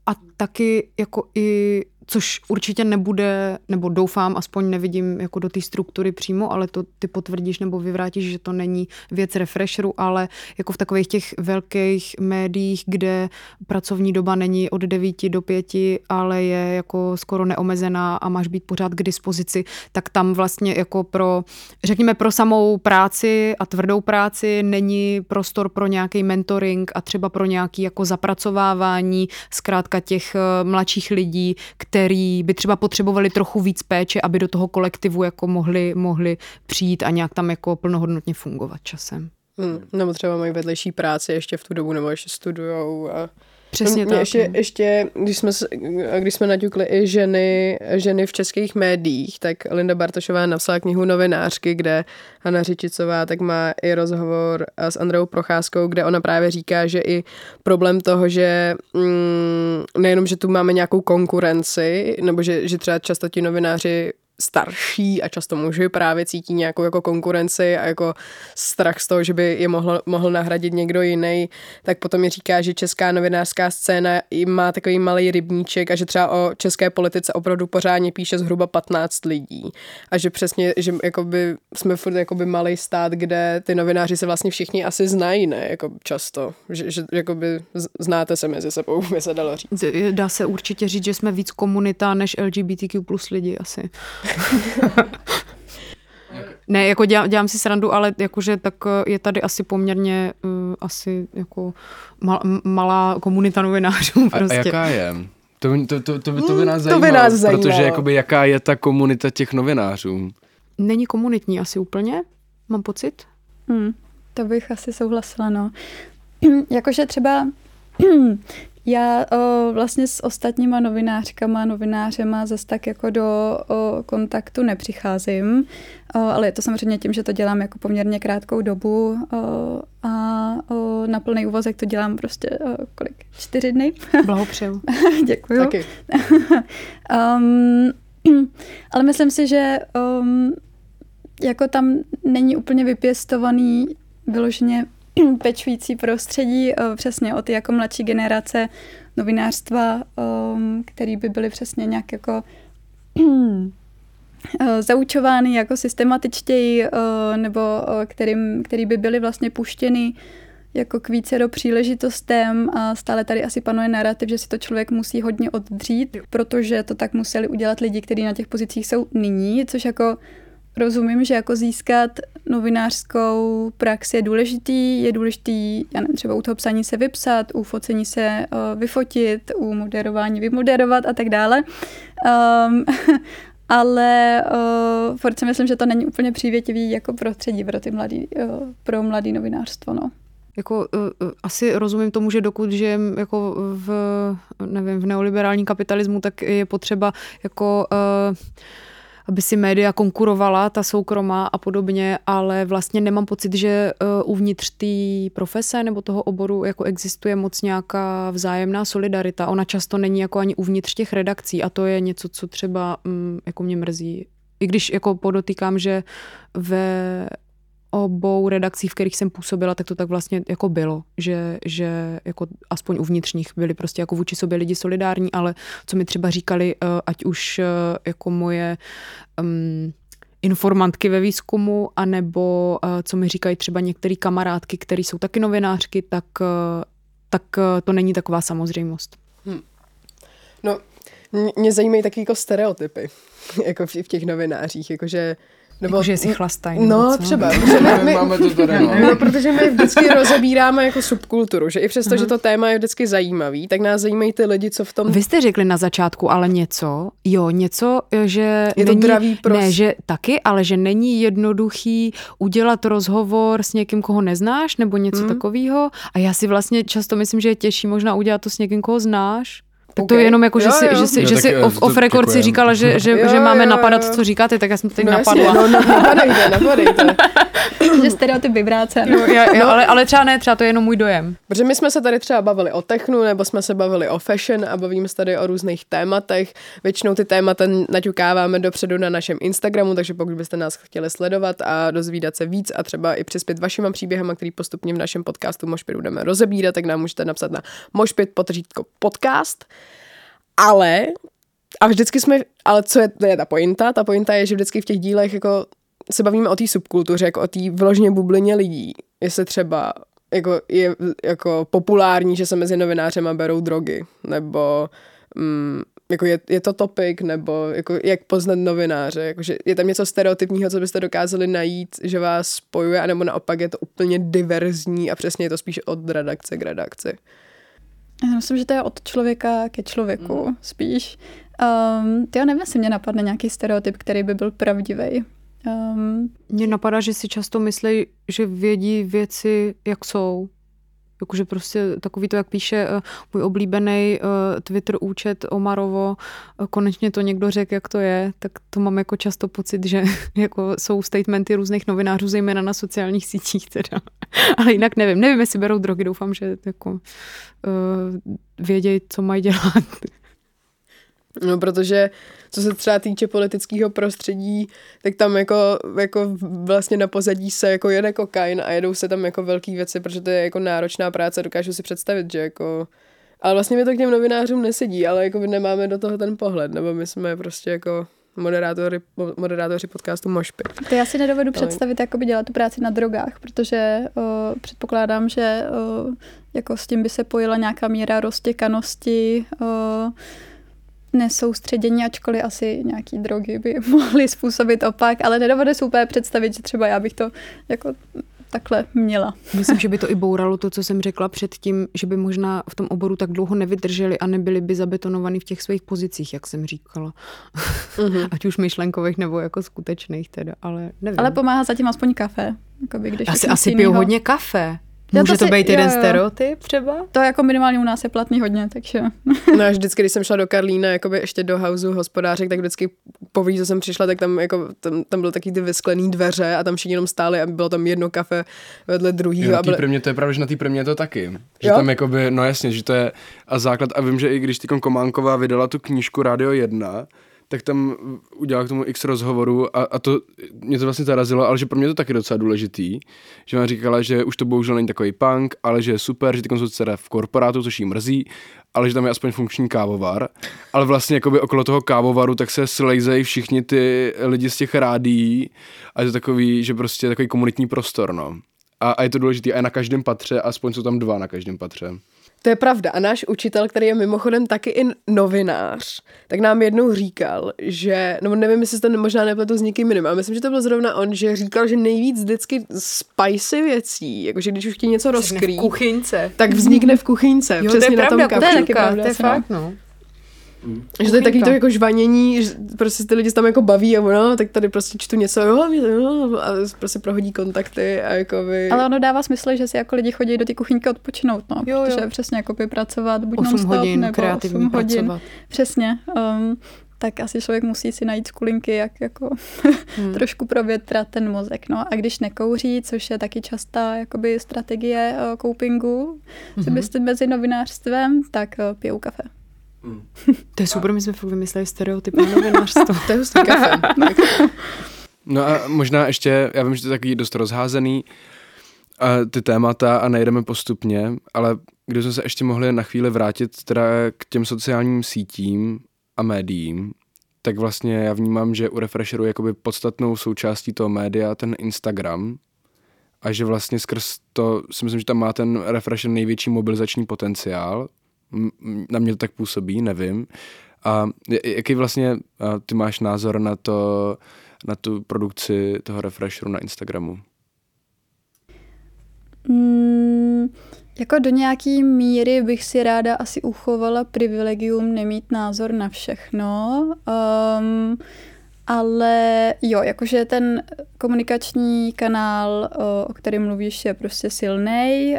A taky jako i což určitě nebude, nebo doufám, aspoň nevidím jako do té struktury přímo, ale to ty potvrdíš nebo vyvrátíš, že to není věc refresheru, ale jako v takových těch velkých médiích, kde pracovní doba není od 9 do 5, ale je jako skoro neomezená a máš být pořád k dispozici, tak tam vlastně jako pro, řekněme, pro samou práci a tvrdou práci není prostor pro nějaký mentoring a třeba pro nějaký jako zapracovávání zkrátka těch eh, mladších lidí, který by třeba potřebovali trochu víc péče, aby do toho kolektivu jako mohli, mohli přijít a nějak tam jako plnohodnotně fungovat časem. Hmm, nebo třeba mají vedlejší práci ještě v tu dobu, nebo ještě studujou a Přesně no, tak. Ještě, ještě když, jsme, když jsme naťukli i ženy, ženy v českých médiích, tak Linda Bartošová napsala knihu Novinářky, kde Hanna Řičicová tak má i rozhovor s Andreou Procházkou, kde ona právě říká, že i problém toho, že mm, nejenom, že tu máme nějakou konkurenci, nebo že, že třeba často ti novináři starší a často muži právě cítí nějakou jako konkurenci a jako strach z toho, že by je mohl, mohl nahradit někdo jiný, tak potom mi říká, že česká novinářská scéna má takový malý rybníček a že třeba o české politice opravdu pořádně píše zhruba 15 lidí. A že přesně, že jakoby jsme furt jakoby malý stát, kde ty novináři se vlastně všichni asi znají, ne? Jako často. Že, že jakoby znáte se mezi sebou, by se dalo říct. Dá se určitě říct, že jsme víc komunita než LGBTQ plus lidi asi. ne, jako dělám, dělám si srandu, ale jakože tak eh, je tady asi poměrně uh, asi jako mal, malá komunita novinářů. Prostě. A, a jaká je? To, to, to, to, to by nás zajímalo, to by nás zajímalo. protože jakoby jaká je ta komunita těch novinářů? Není komunitní asi úplně, mám pocit. Hmm, to bych asi souhlasila, no. Jakože třeba já o, vlastně s ostatníma novinářkama, novinářema zase tak jako do o, kontaktu nepřicházím, o, ale je to samozřejmě tím, že to dělám jako poměrně krátkou dobu o, a o, na plný úvazek to dělám prostě o, kolik? Čtyři dny? Blahopřeju. Děkuju. Taky. um, ale myslím si, že um, jako tam není úplně vypěstovaný vyloženě pečující prostředí, eh, přesně o ty jako mladší generace novinářstva, ehm, který by byly přesně nějak jako eh, zaučovány jako systematičtěji, eh, nebo kterým, který by byly vlastně puštěny jako k více do příležitostem. A stále tady asi panuje narrativ, že si to člověk musí hodně oddřít, protože to tak museli udělat lidi, kteří na těch pozicích jsou nyní, což jako rozumím, že jako získat novinářskou praxi je důležitý, je důležitý, já nevím, třeba u toho psaní se vypsat, u focení se uh, vyfotit, u moderování vymoderovat a tak dále. Um, ale uh, furt si myslím, že to není úplně přívětivý jako prostředí pro ty mladý, uh, pro mladý novinářstvo, no. Jako, uh, asi rozumím tomu, že dokud žijem jako v, nevím, v neoliberální kapitalismu, tak je potřeba jako uh, aby si média konkurovala, ta soukromá a podobně, ale vlastně nemám pocit, že uh, uvnitř té profese nebo toho oboru jako existuje moc nějaká vzájemná solidarita. Ona často není jako ani uvnitř těch redakcí a to je něco, co třeba um, jako mě mrzí. I když jako podotýkám, že ve obou redakcích, v kterých jsem působila, tak to tak vlastně jako bylo, že, že jako aspoň uvnitř nich byli prostě jako vůči sobě lidi solidární, ale co mi třeba říkali, eh, ať už eh, jako moje um, informantky ve výzkumu, anebo uh, co mi říkají třeba některé kamarádky, které jsou taky novinářky, tak, tak to není taková samozřejmost. Hmm. No, mě zajímají taky jako stereotypy, jako v těch novinářích, jakože nebo, jako, že si chlastají. No, co? třeba. My, my, máme to tady, no. no. protože my vždycky rozebíráme jako subkulturu, že i přesto, uh-huh. že to téma je vždycky zajímavý, tak nás zajímají ty lidi, co v tom... Vy jste řekli na začátku ale něco, jo, něco, že Je není, to dravý pros... Ne, že taky, ale že není jednoduchý udělat rozhovor s někým, koho neznáš, nebo něco hmm. takového. A já si vlastně často myslím, že je těžší možná udělat to s někým, koho znáš. Tak OK. to je jenom jako, že Jo, si, jo. že si, No že tak, si off, off record si říkala, že, že, Jo, že máme jo, napadat, jo. co říkáte, tak já jsem to teď No napadla. jasně, no, no, napadejte, napadejte. že stereotyp vyvrácen. Jo, jo, jo, ale, ale třeba ne, třeba to je jenom můj dojem. Protože my jsme se tady třeba bavili o technu, nebo jsme se bavili o fashion a bavíme se tady o různých tématech. Většinou ty témata naťukáváme dopředu na našem Instagramu, takže pokud byste nás chtěli sledovat a dozvídat se víc a třeba i přispět vašima příběhama, který postupně v našem podcastu Mošpit budeme rozebírat, tak nám můžete napsat na mošpit podcast. Ale a vždycky jsme, ale co je, je ta pointa? Ta pointa je, že vždycky v těch dílech jako se bavíme o té subkultuře, jako o té vyloženě bublině lidí. Jestli třeba jako je jako populární, že se mezi novinářema berou drogy, nebo mm, jako je, je to topik, nebo jako jak poznat novináře, jakože je tam něco stereotypního, co byste dokázali najít, že vás spojuje, anebo naopak je to úplně diverzní a přesně je to spíš od redakce k redakci. Já myslím, že to je od člověka ke člověku mm. spíš. Um, já nevím, jestli mě napadne nějaký stereotyp, který by byl pravdivý. Um, Mně napadá, že si často myslí, že vědí věci, jak jsou. Jakože prostě takový to, jak píše uh, můj oblíbený uh, Twitter účet Omarovo, uh, konečně to někdo řekl, jak to je, tak to mám jako často pocit, že jako jsou statementy různých novinářů, zejména na sociálních sítích teda. Ale jinak nevím. Nevím, jestli berou drogy, doufám, že jako uh, vědějí, co mají dělat. No, protože co se třeba týče politického prostředí, tak tam jako, jako vlastně na pozadí se jako jede kokain a jedou se tam jako velké věci, protože to je jako náročná práce, dokážu si představit, že jako... Ale vlastně mi to k těm novinářům nesedí, ale jako nemáme do toho ten pohled, nebo my jsme prostě jako moderátory, moderátoři podcastu Mošpit. to já si nedovedu Ale- představit, jakoby dělat tu práci na drogách, protože o, předpokládám, že o, jako s tím by se pojila nějaká míra roztěkanosti, o, nesoustředění, ačkoliv asi nějaký drogy by mohly způsobit opak, ale nedovedu si úplně představit, že třeba já bych to jako takhle měla. Myslím, že by to i bouralo to, co jsem řekla předtím, že by možná v tom oboru tak dlouho nevydrželi a nebyli by zabetonovaní v těch svých pozicích, jak jsem říkala. Mhm. Ať už myšlenkových nebo jako skutečných teda, ale nevím. Ale pomáhá zatím aspoň kafe. Jakoby, když asi, asi pijou hodně kafe. Já Může to to, si- být jo, jeden jo. stereotyp třeba? To jako minimálně u nás je platný hodně, takže... No a vždycky, když jsem šla do Karlína, jakoby ještě do houseu hospodářek, tak vždycky poví, co jsem přišla, tak tam, jako, tam, tam byly taky ty vysklený dveře a tam všichni jenom stáli a bylo tam jedno kafe vedle Jo, druhého. na byly, to je pravda, že na té je to taky. Že Jo? tam jakoby, no jasně, že to je a základ. A vím, že i když Tykon Kománková vydala tu knížku Radio 1, tak tam udělala k tomu x rozhovorů a, a to mě to vlastně zarazilo, ale že pro mě to taky docela důležitý, že ona říkala, že už to bohužel není takový punk, ale že je super, že ty jsou v korporátu, což jí mrzí, ale že tam je aspoň funkční kávovar. Ale vlastně jakoby okolo toho kávovaru tak se slejzejí všichni ty lidi z těch rádií a je to takový, že prostě takový komunitní prostor, no. A, a je to důležité, a je na každém patře, aspoň jsou tam dva na každém patře. To je pravda. A náš učitel, který je mimochodem taky i novinář, tak nám jednou říkal, že, no nevím, jestli to možná nepletu s někým jiným, ale myslím, že to byl zrovna on, že říkal, že nejvíc vždycky spicy věcí, jakože když už chtějí něco rozkrýt, kuchyňce. tak vznikne v kuchyňce. Jo, to přesně je na tom pravda, kafe. to je pravda, to je asi, no. No. Že to je takový to jako žvanění, že prostě ty lidi se tam jako baví a ono, tak tady prostě čtu něco, jo, jo, a prostě prohodí kontakty a jako by... Ale ono dává smysl, že si jako lidi chodí do té kuchyňky odpočinout, no, Jo, jo. protože přesně jako by pracovat buď 8 non-stop, hodin nebo kreativní 8 hodin. pracovat. Přesně. Um, tak asi člověk musí si najít skulinky, jak jako Hmm. trošku provětrat ten mozek. No a když nekouří, což je taky častá jakoby strategie uh, copingu, Mhm. mm-hmm. byste mezi novinářstvem, tak uh, pijou kafe. To je super, my jsme fakt vymysleli stereotyp na novinářstvo. To je hustý kafe. No a možná ještě, já vím, že to je takový dost rozházený, a ty témata a nejdeme postupně, ale kdybychom se ještě mohli na chvíli vrátit teda k těm sociálním sítím a médiím, tak vlastně já vnímám, že u Refresheru je jakoby podstatnou součástí toho média ten Instagram a že vlastně skrz to si myslím, že tam má ten Refresher největší mobilizační potenciál. Na mě to tak působí, nevím. A jaký vlastně ty máš názor na to, na tu produkci toho Refresheru na Instagramu? Mm, jako do nějaký míry bych si ráda asi uchovala privilegium nemít názor na všechno. Um, ale jo, jakože ten komunikační kanál, o, o kterém mluvíš, je prostě silný.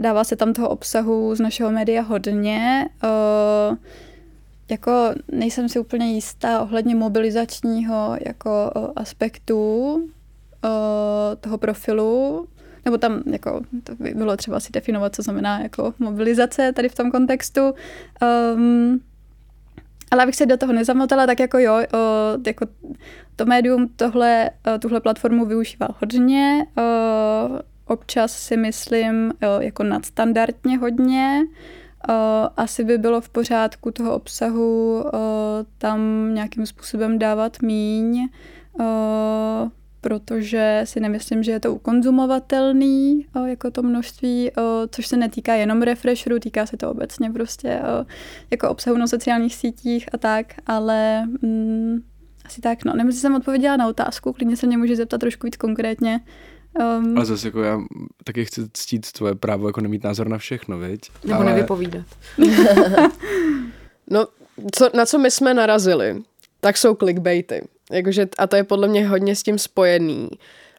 Dává se tam toho obsahu z našeho média hodně. Uh, jako nejsem si úplně jistá ohledně mobilizačního jako uh, aspektu uh, toho profilu, nebo tam jako, to by bylo třeba si definovat, co znamená jako mobilizace tady v tom kontextu. Um, ale abych se do toho nezamotala, tak jako jo, o, jako to médium tohle, o, tuhle platformu využívá hodně. O, občas si myslím o, jako nadstandardně hodně. O, asi by bylo v pořádku toho obsahu o, tam nějakým způsobem dávat míň. Protože si nemyslím, že je to ukonzumovatelný jako to množství, což se netýká jenom refresheru, týká se to obecně prostě jako obsahu na sociálních sítích a tak, ale mm, asi tak, no. Nevím, jestli jsem odpověděla na otázku, klidně se mě může zeptat trošku víc konkrétně. Um, ale zase jako já taky chci ctít tvoje právo jako nemít názor na všechno, viď? Nebo ale... nevypovídat. no, co, na co my jsme narazili, tak jsou clickbaity. Jakože, a to je podle mě hodně s tím spojený.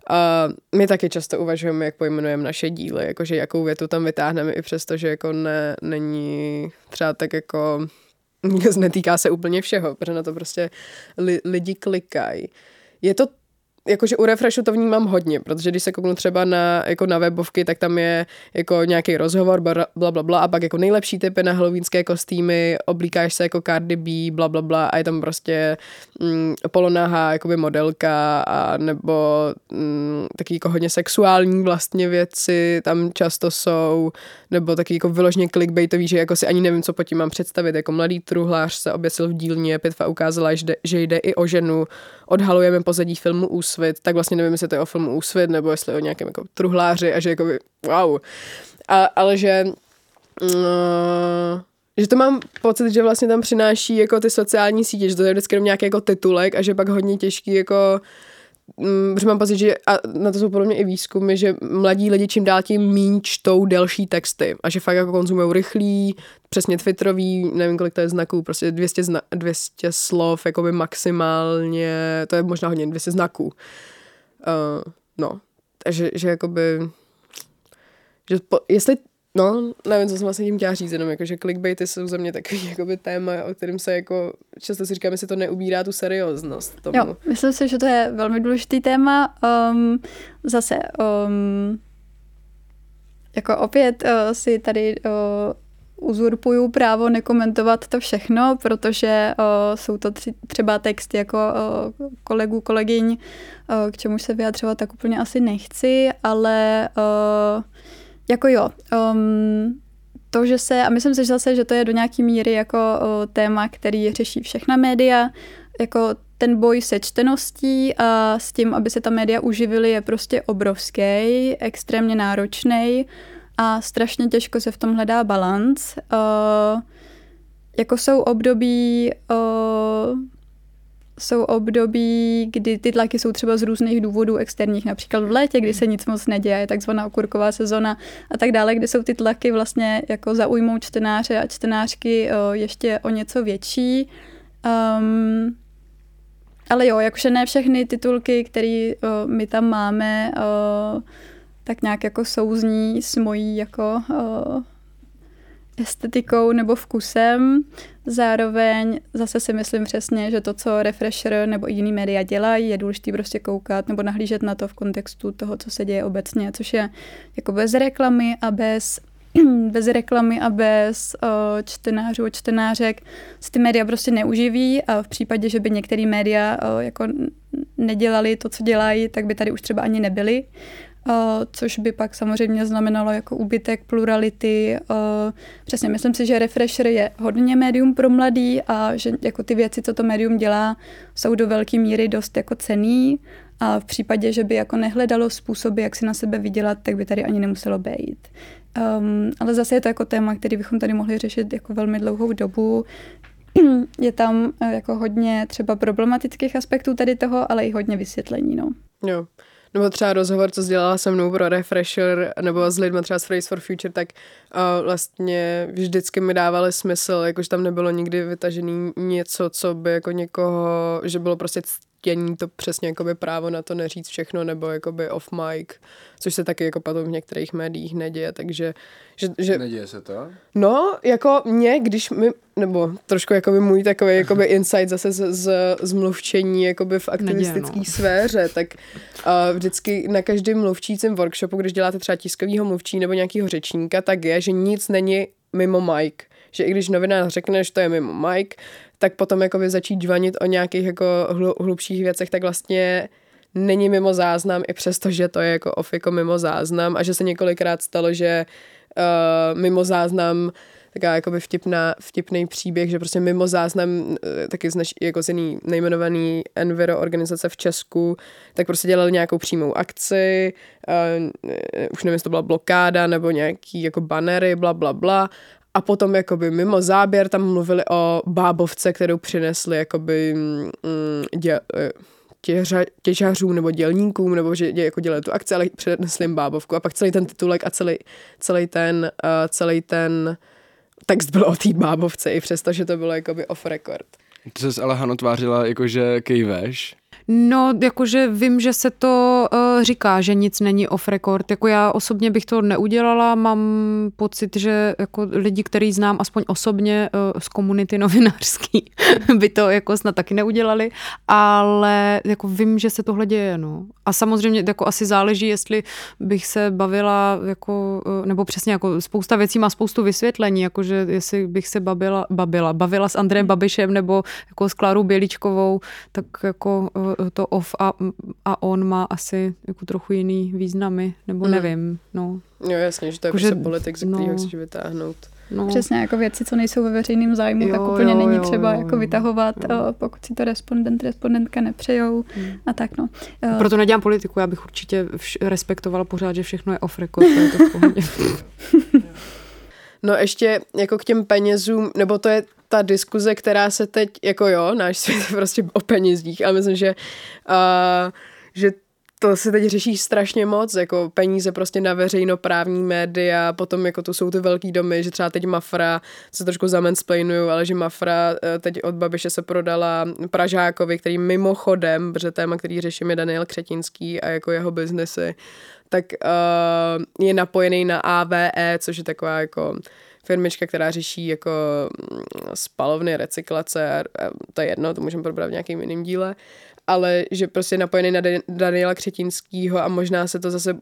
A my taky často uvažujeme, jak pojmenujeme naše díly, jakože jakou větu tam vytáhneme, i přesto, že jako ne, není třeba tak jako netýká se úplně všeho, protože na to prostě li, lidi klikají. Je to jakože u Refreshu to vnímám hodně, protože když se kouknu třeba na, jako na webovky, tak tam je jako nějaký rozhovor, bla, bla, bla, a pak jako nejlepší typy na halloweenské kostýmy, oblíkáš se jako Cardi B, bla, bla, bla a je tam prostě mm, polonáhá jakoby modelka a nebo mm, taky jako hodně sexuální vlastně věci tam často jsou, nebo taky jako vyložně clickbaitový, že jako si ani nevím, co po tím mám představit, jako mladý truhlář se oběsil v dílně, pitva ukázala, že jde, že jde i o ženu, odhalujeme pozadí filmu Úsvit, tak vlastně nevím, jestli to je o filmu Úsvit, nebo jestli o nějakém jako truhláři a že jako wow. A, ale že uh, že to mám pocit, že vlastně tam přináší jako ty sociální sítě, že to je vždycky jenom nějaký jako titulek a že pak hodně těžký jako Mm, protože mám pocit, že a na to jsou podle mě i výzkumy, že mladí lidi čím dál tím míň čtou delší texty a že fakt jako konzumují rychlý, přesně twitterový, nevím kolik to je znaků, prostě 200, zna, 200 slov, jakoby maximálně, to je možná hodně 200 znaků. Uh, no, takže že jakoby, že po, jestli No, nevím, co jsem vlastně tím chtěla říct, jenom jako, že clickbaity jsou za mě takový jakoby téma, o kterým se jako často si říkám, jestli to neubírá tu serióznost. Tomu. Jo, myslím si, že to je velmi důležitý téma. Um, zase, um, jako opět uh, si tady uh, uzurpuju právo nekomentovat to všechno, protože uh, jsou to tři, třeba texty jako uh, kolegů, kolegyň, uh, k čemu se vyjadřovat tak úplně asi nechci, ale uh, jako jo, um, to, že se, a myslím si že zase, že to je do nějaké míry jako o, téma, který řeší všechna média, jako ten boj se čteností a s tím, aby se ta média uživily, je prostě obrovský, extrémně náročný a strašně těžko se v tom hledá balans. Uh, jako jsou období, uh, jsou období, kdy ty tlaky jsou třeba z různých důvodů externích, například v létě, kdy se nic moc neděje, je takzvaná okurková sezona a tak dále, kde jsou ty tlaky vlastně jako zaujmou čtenáře a čtenářky o, ještě o něco větší. Um, ale jo, jakože ne všechny titulky, které my tam máme, o, tak nějak jako souzní s mojí jako estetikou nebo vkusem. Zároveň zase si myslím přesně, že to, co Refresher nebo jiný média dělají, je důležité prostě koukat nebo nahlížet na to v kontextu toho, co se děje obecně, což je jako bez reklamy a bez bez reklamy a bez uh, čtenářů a čtenářek se ty média prostě neuživí a v případě, že by některé média uh, jako nedělali to, co dělají, tak by tady už třeba ani nebyly což by pak samozřejmě znamenalo jako úbytek plurality. Přesně, myslím si, že Refresher je hodně médium pro mladý a že jako ty věci, co to médium dělá, jsou do velké míry dost jako cený a v případě, že by jako nehledalo způsoby, jak si na sebe vydělat, tak by tady ani nemuselo být. Um, ale zase je to jako téma, který bychom tady mohli řešit jako velmi dlouhou dobu. Je tam eh, jako hodně třeba problematických aspektů tady toho, ale i hodně vysvětlení. No. Jo. Nebo třeba rozhovor, co dělala se mnou pro Refresher, nebo s lidmi třeba z Fridays for Future, tak uh, vlastně vždycky mi dávali smysl, jakože tam nebylo nikdy vytažený něco, co by jako někoho, že bylo prostě chtění to přesně jakoby právo na to neříct všechno, nebo jakoby off mic, což se taky jako potom v některých médiích neděje, takže... Že, že, Neděje se to? No, jako mě, když mi, nebo trošku jakoby můj takový jakoby insight zase z, z, z mluvčení jakoby v aktivistické no. sféře, tak uh, vždycky na každém mluvčícím workshopu, když děláte třeba tiskovýho mluvčí nebo nějakého řečníka, tak je, že nic není mimo mic. Že i když novinář řekne, že to je mimo mic, tak potom jakoby začít žvanit o nějakých jako hlu, hlubších věcech, tak vlastně není mimo záznam, i přesto, že to je jako off jako mimo záznam a že se několikrát stalo, že uh, mimo záznam taková jakoby vtipná, vtipný příběh, že prostě mimo záznam eh, taky z, naš, jako z jiný nejmenovaný Enviro organizace v Česku, tak prostě dělali nějakou přímou akci, uh, už nevím, jestli to byla blokáda nebo nějaký jako banery, bla, bla, bla. A potom jakoby mimo záběr tam mluvili o bábovce, kterou přinesli jakoby mm, dě, eh, těža, těžařům nebo dělníkům, nebo že dě, jako dělali tu akci, ale přinesli jim bábovku. A pak celý ten titulek a celý, celý ten, uh, celý ten text byl o té bábovce, i přesto, že to bylo jakoby off record. Ty jsi ale Hano tvářila jako, že kejveš. No, jakože vím, že se to uh, říká, že nic není off record. Jako já osobně bych to neudělala, mám pocit, že jako lidi, který znám aspoň osobně uh, z komunity novinářský, by to jako snad taky neudělali, ale jako vím, že se tohle děje, no. A samozřejmě jako asi záleží, jestli bych se bavila jako, uh, nebo přesně jako spousta věcí má spoustu vysvětlení, jakože jestli bych se bavila, bavila, bavila s Andrejem Babišem nebo jako s Klárou Běličkovou, tak jako uh, to off a, a on má asi jako trochu jiný významy, nebo Mm. nevím, no. Jo, jasně, že to je Jakože, prostě politik, ze kterého no. chceš vytáhnout. no. Přesně jako věci, co nejsou ve veřejném zájmu, Jo, tak úplně jo, není jo, třeba jo, jako jo. vytahovat, Jo. o, pokud si to respondent, respondentka nepřejou Hmm. a tak no. O, Proto nedělám politiku, já bych určitě vš- respektovala pořád, že všechno je off record, to je to v pohodě. No ještě jako k těm penězům, nebo to je ta diskuze, která se teď, jako jo, náš svět je prostě o penězích, ale myslím, že, uh, že to se teď řeší strašně moc, jako peníze prostě na veřejnoprávní média, potom jako to jsou ty velký domy, že třeba teď Mafra, se trošku zamansplainuju, ale že Mafra eh, teď od Babiše se prodala Pražákovi, který mimochodem, protože téma, který řeším, je Daniel Křetinský a jako jeho biznesy, tak uh, je napojený na AVE, což je taková jako firmička, která řeší jako mm, spalovny, recyklace, a, a to je jedno, to můžeme probrat v nějakém jiném díle, ale že prostě je napojený na Dan- Daniela Křetinskýho a možná se to zase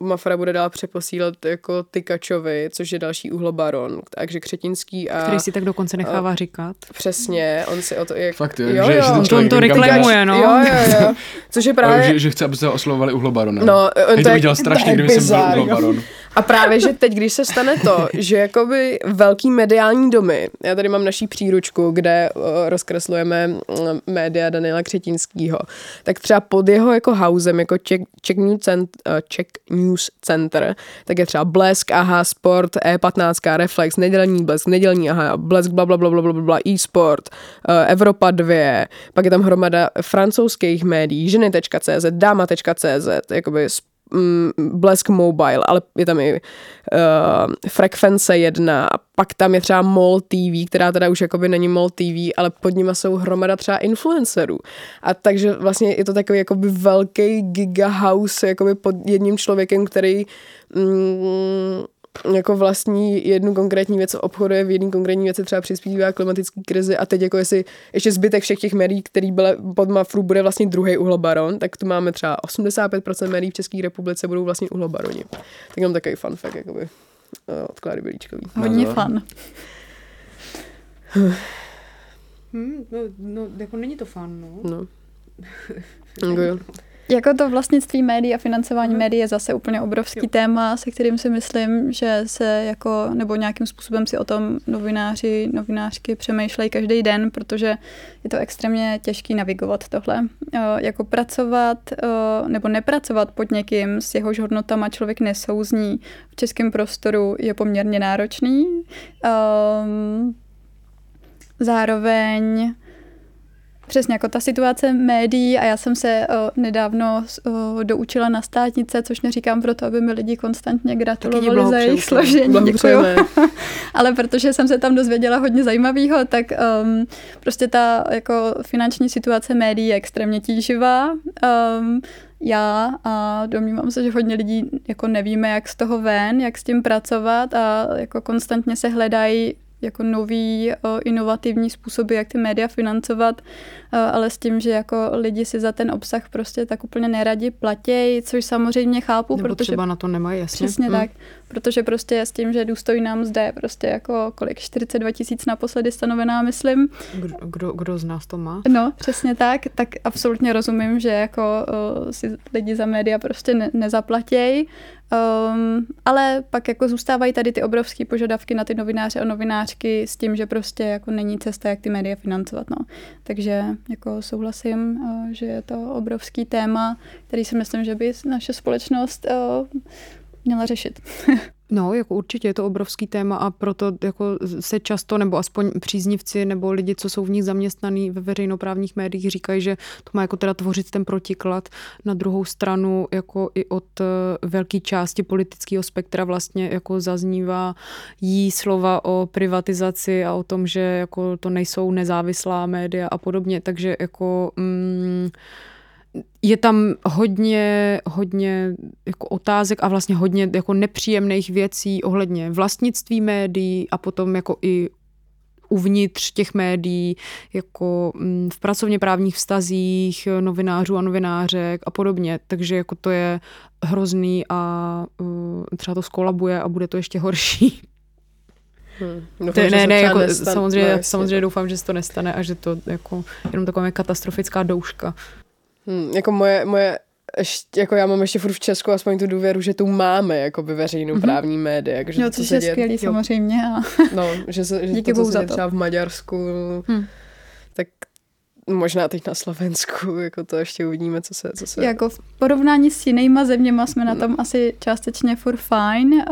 Mafra bude dál přeposílat jako Tykačovi, což je další uhlobaron, takže Křetinský a Který si tak dokonce nechává říkat. přesně, on si o to jak... Fakt, jo, jo, že, jo. že to- člověk on to reklamuje, no. Jo, jo, jo, což je právě... Že, že chce, aby se oslovovali uhlobaronem. No, on Hej, to je- to strašně, je kdyby jsem byl uhlobaron. A právě, že teď, když se stane to, že jakoby velký mediální domy, já tady mám naší příručku, kde uh, rozkreslujeme mm, média Daniela Křetinskýho, tak třeba pod jeho jako housem, jako Czech, Czech, News, Cent, uh, Czech News Center, tak je třeba Blesk, AHA Sport, E15, Reflex, Nedělní Blesk, Nedělní AHA, Blesk, bla, bla, bla, bla, bla, bla, e-sport, Evropa 2, pak je tam hromada francouzských médií, ženy.cz, dáma.cz, jakoby mm, Blesk Mobile, ale je tam i uh, Frekvence 1 a pak tam je třeba MOL TV, která teda už jakoby není MOL TV, ale pod nima jsou hromada třeba influencerů. A takže vlastně je to takový jakoby velký gigahouse jakoby pod jedním člověkem, který mm, jako vlastní jednu konkrétní věc obchoduje v jedné konkrétní věci, třeba přispívá klimatické krizi a teď jako jestli ještě zbytek všech těch médií, který byly pod Mafru, bude vlastně druhý uhlobaron, tak tu máme třeba 85% médií v České republice budou vlastně uhlobaroni. Tak jenom takový fun fact, jakoby eh, od Kláry Bělíčkový. hodně fun. Hmm, no, no, jako není to fan, no. No. Jako jo. Jako to vlastnictví médií a financování Mhm. médií je zase úplně obrovský Jo. téma, se kterým si myslím, že se jako, nebo nějakým způsobem si o tom novináři, novinářky přemýšlejí každý den, protože je to extrémně těžký navigovat tohle. Eh, Jako pracovat eh, nebo nepracovat pod někým, s jehož hodnotama člověk nesouzní v českém prostoru je poměrně náročný. Ehm, Zároveň přesně jako ta situace médií a já jsem se nedávno o, doučila na státnice, což neříkám proto, aby mi lidi konstantně gratulovali za jejich složení. Děkuju. Ale protože jsem se tam dozvěděla hodně zajímavého, tak um, prostě ta jako finanční situace médií je extrémně tíživá. Um, já a domnívám se, že hodně lidí jako nevíme, jak z toho ven, jak s tím pracovat a jako konstantně se hledají jako nový inovativní způsoby, jak ty média financovat, ale s tím, že jako lidi si za ten obsah prostě tak úplně neradi platějí, což samozřejmě chápu, Nebo protože... třeba na to nemají, jasně. Přesně hmm. tak, protože prostě s tím, že důstojná mzda je prostě jako kolik, 42 tisíc naposledy stanovená, myslím. Kdo, kdo, kdo z nás to má? No, přesně tak, tak absolutně rozumím, že jako uh, si lidi za média prostě ne, nezaplatějí, Um, ale pak jako zůstávají tady ty obrovské požadavky na ty novináře a novinářky s tím, že prostě jako není cesta, jak ty média financovat. No. Takže jako souhlasím, uh, že je to obrovský téma, který si myslím, že by naše společnost uh, měla řešit. No, jako určitě je to obrovský téma a proto jako se často, nebo aspoň příznivci, nebo lidi, co jsou v nich zaměstnaní ve veřejnoprávních médiích, říkají, že to má jako teda tvořit ten protiklad. Na druhou stranu, jako i od eh, velké části politického spektra vlastně jako zaznívá jí slova o privatizaci a o tom, že jako to nejsou nezávislá média a podobně, takže jako mm, je tam hodně, hodně jako otázek a vlastně hodně jako nepříjemných věcí ohledně vlastnictví médií a potom jako i uvnitř těch médií, jako mm, v pracovně právních vztazích novinářů a novinářek a podobně. Takže jako to je hrozný a uh, třeba to skolabuje a bude to ještě horší. Hmm. Doufám, to, ne, ne, jako, samozřejmě, no, samozřejmě doufám, že se to nestane a že to jako jenom taková katastrofická douška. Hmm, jako moje, moje ještě, jako já mám ještě furt v Česku aspoň tu důvěru, že tu máme jako by veřejnou mm-hmm. právní média. Jako, že no, to, je skvělý samozřejmě. A... No, že, se, že Díky to, co se třeba v Maďarsku, hmm. tak možná teď na Slovensku, jako to ještě uvidíme, co se... Co se... Jako v porovnání s jinýma zeměma jsme na tom asi částečně furt fajn, uh,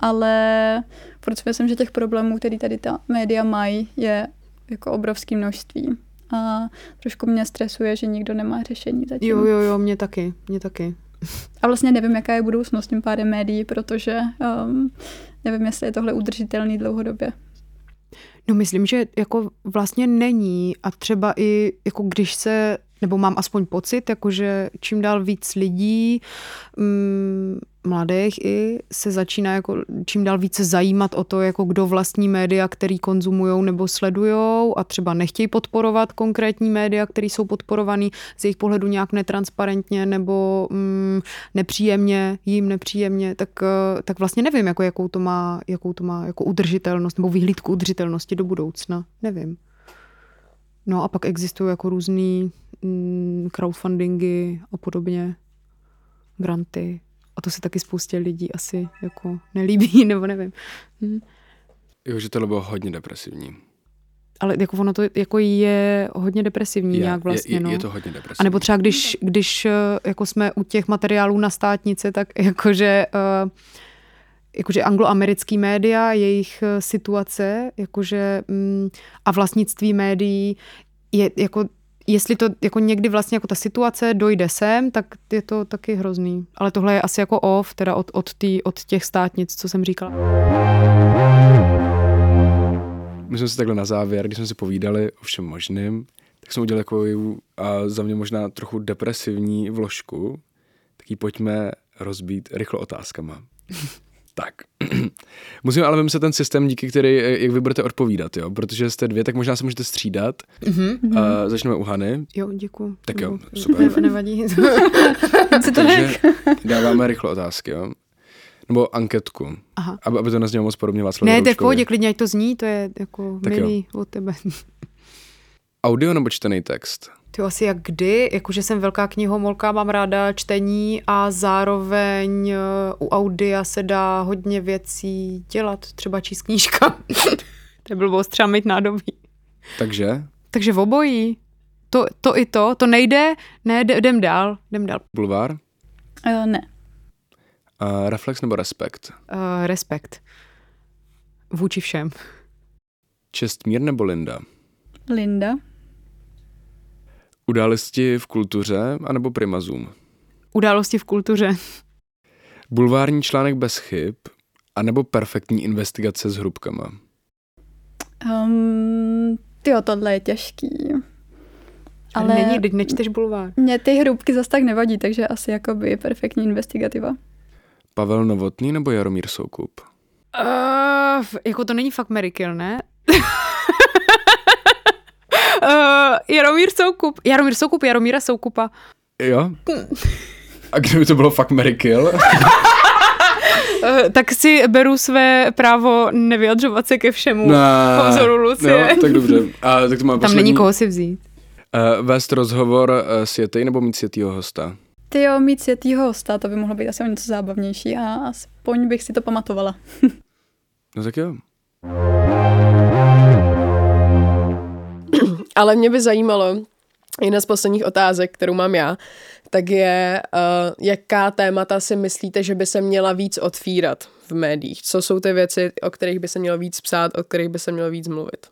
ale proč myslím, že těch problémů, který tady ta média mají, je jako obrovské množství a trošku mě stresuje, že nikdo nemá řešení zatím. Jo, jo, jo, mě taky, mě taky. A vlastně nevím, jaká je budoucnost tím pádem médií, protože um, nevím, jestli je tohle udržitelný dlouhodobě. No myslím, že jako vlastně není a třeba i jako když se, nebo mám aspoň pocit, jakože čím dál víc lidí mm, mladých i se začíná jako čím dál více zajímat o to, jako kdo vlastní média, který konzumují nebo sledují a třeba nechtějí podporovat konkrétní média, které jsou podporované z jejich pohledu nějak netransparentně nebo mm, nepříjemně, jim nepříjemně, tak, eh, tak vlastně nevím, jako, jakou to má, jakou to má jako udržitelnost nebo vyhlídku udržitelnosti do budoucna. Nevím. No a pak existují jako různý mm, crowdfundingy a podobně, granty. A to se taky spoustě lidí asi jako nelíbí, nebo nevím. Hm. Jo, že to bylo hodně depresivní. Ale jako ono to jako je hodně depresivní je, nějak vlastně, je, no. je to hodně depresivní. A nebo třeba když, když eh, jako jsme u těch materiálů na státnice, tak jakože uh, jakože angloamerický média, jejich eh, situace, jakože mm, a vlastnictví médií je jako jestli to jako někdy vlastně jako ta situace dojde sem, tak je to taky hrozný. Ale tohle je asi jako off, teda od, od, tý, od těch státnic, co jsem říkala. My jsme si takhle na závěr, když jsme si povídali o všem možným, tak jsme udělali takovou a za mě možná trochu depresivní vložku, tak ji pojďme rozbít rychlo otázkama. Tak. Musíme ale vymyslet ten systém, díky který, jak vy budete odpovídat, jo? Protože jste dvě, tak možná se můžete střídat. Mm-hmm. Uh, začneme u Hany. Jo, děkuji. Tak jo, super. nevadí. Takže dáváme rychlo otázky, jo? Nebo anketku. Aha. Aby, aby to neznělo moc podobně Václav Ne, to je v pohodě, klidně, ať to zní, to je jako tak milý jo. od tebe. Audio nebo čtený text? Ty asi jak kdy, jakože jsem velká knihomolka, mám ráda čtení a zároveň eh, u audia se dá hodně věcí dělat, třeba číst knížka. to je blbost, třeba mít nádobí. Takže? Takže v obojí. To, to i to, to nejde, ne, jdem dál, jdem dál. Bulvár? Uh, ne. Uh, reflex nebo respekt? Uh, respekt. Vůči všem. Čestmír nebo Linda? Linda. Události v kultuře anebo primazum? Události v kultuře. Bulvární článek bez chyb anebo perfektní investigace s hrubkama? Um, tyjo, tohle je těžký. Ale není, teď nečteš bulvár. Mě ty hrubky zase tak nevadí, takže asi jakoby perfektní investigativa. Pavel Novotný nebo Jaromír Soukup? Uh, jako to není fakt Merikil, ne? uh, Jaromír Soukup. Jaromír Soukup, Jaromíra Soukupa. Jo? A kdyby to bylo fakt Mary Kill? Eh, tak si beru své právo nevyjadřovat se ke všemu ne, po vzoru Lucie. No, tak dobře. A, tak to Tam poslední... není koho si vzít. Uh, vést rozhovor uh, s Jetej nebo mít světýho hosta? Ty jo, mít světýho hosta, to by mohlo být asi o něco zábavnější a aspoň bych si to pamatovala. no tak jo. Ale mě by zajímalo, jedna z posledních otázek, kterou mám já, tak je, uh, jaká témata si myslíte, že by se měla víc otvírat v médiích? Co jsou ty věci, o kterých by se mělo víc psát, o kterých by se mělo víc mluvit?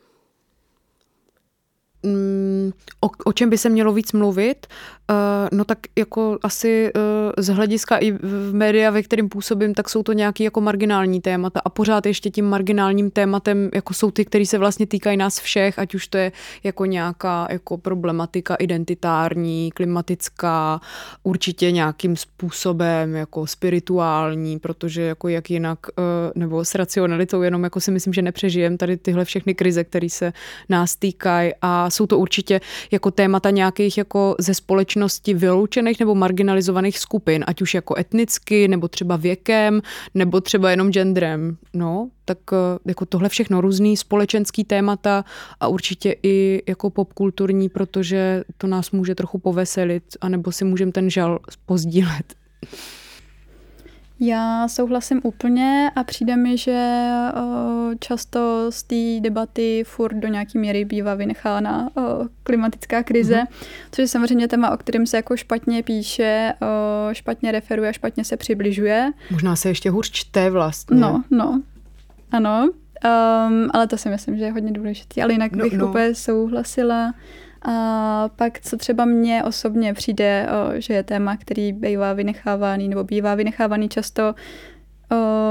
Mm, o, o čem by se mělo víc mluvit? Uh, no tak jako asi uh, z hlediska i v média, ve kterým působím, tak jsou to nějaký jako marginální témata. A pořád ještě tím marginálním tématem jako jsou ty, které se vlastně týkají nás všech, ať už to je jako nějaká jako problematika identitární, klimatická, určitě nějakým způsobem jako spirituální, protože jako jak jinak, uh, nebo s racionalitou jenom jako si myslím, že nepřežijem tady tyhle všechny krize, které se nás týkají. A jsou to určitě jako témata nějakých jako ze společnosti vyloučených nebo marginalizovaných skupin, ať už jako etnicky, nebo třeba věkem, nebo třeba jenom genderem. No, tak eh, jako tohle všechno různý společenský témata a určitě i jako popkulturní, protože to nás může trochu poveselit, anebo si můžeme ten žal pozdílet. Já souhlasím úplně a přijde mi, že často z té debaty furt do nějaké míry bývá vynechána klimatická krize, mm-hmm. což je samozřejmě téma, o kterém se jako špatně píše, špatně referuje, špatně se přibližuje. Možná se ještě hůř čte vlastně. No, no, ano, um, ale to si myslím, že je hodně důležité. Ale jinak no, bych no. úplně souhlasila a pak, co třeba mně osobně přijde, že je téma, který bývá vynechávaný nebo bývá vynechávaný často,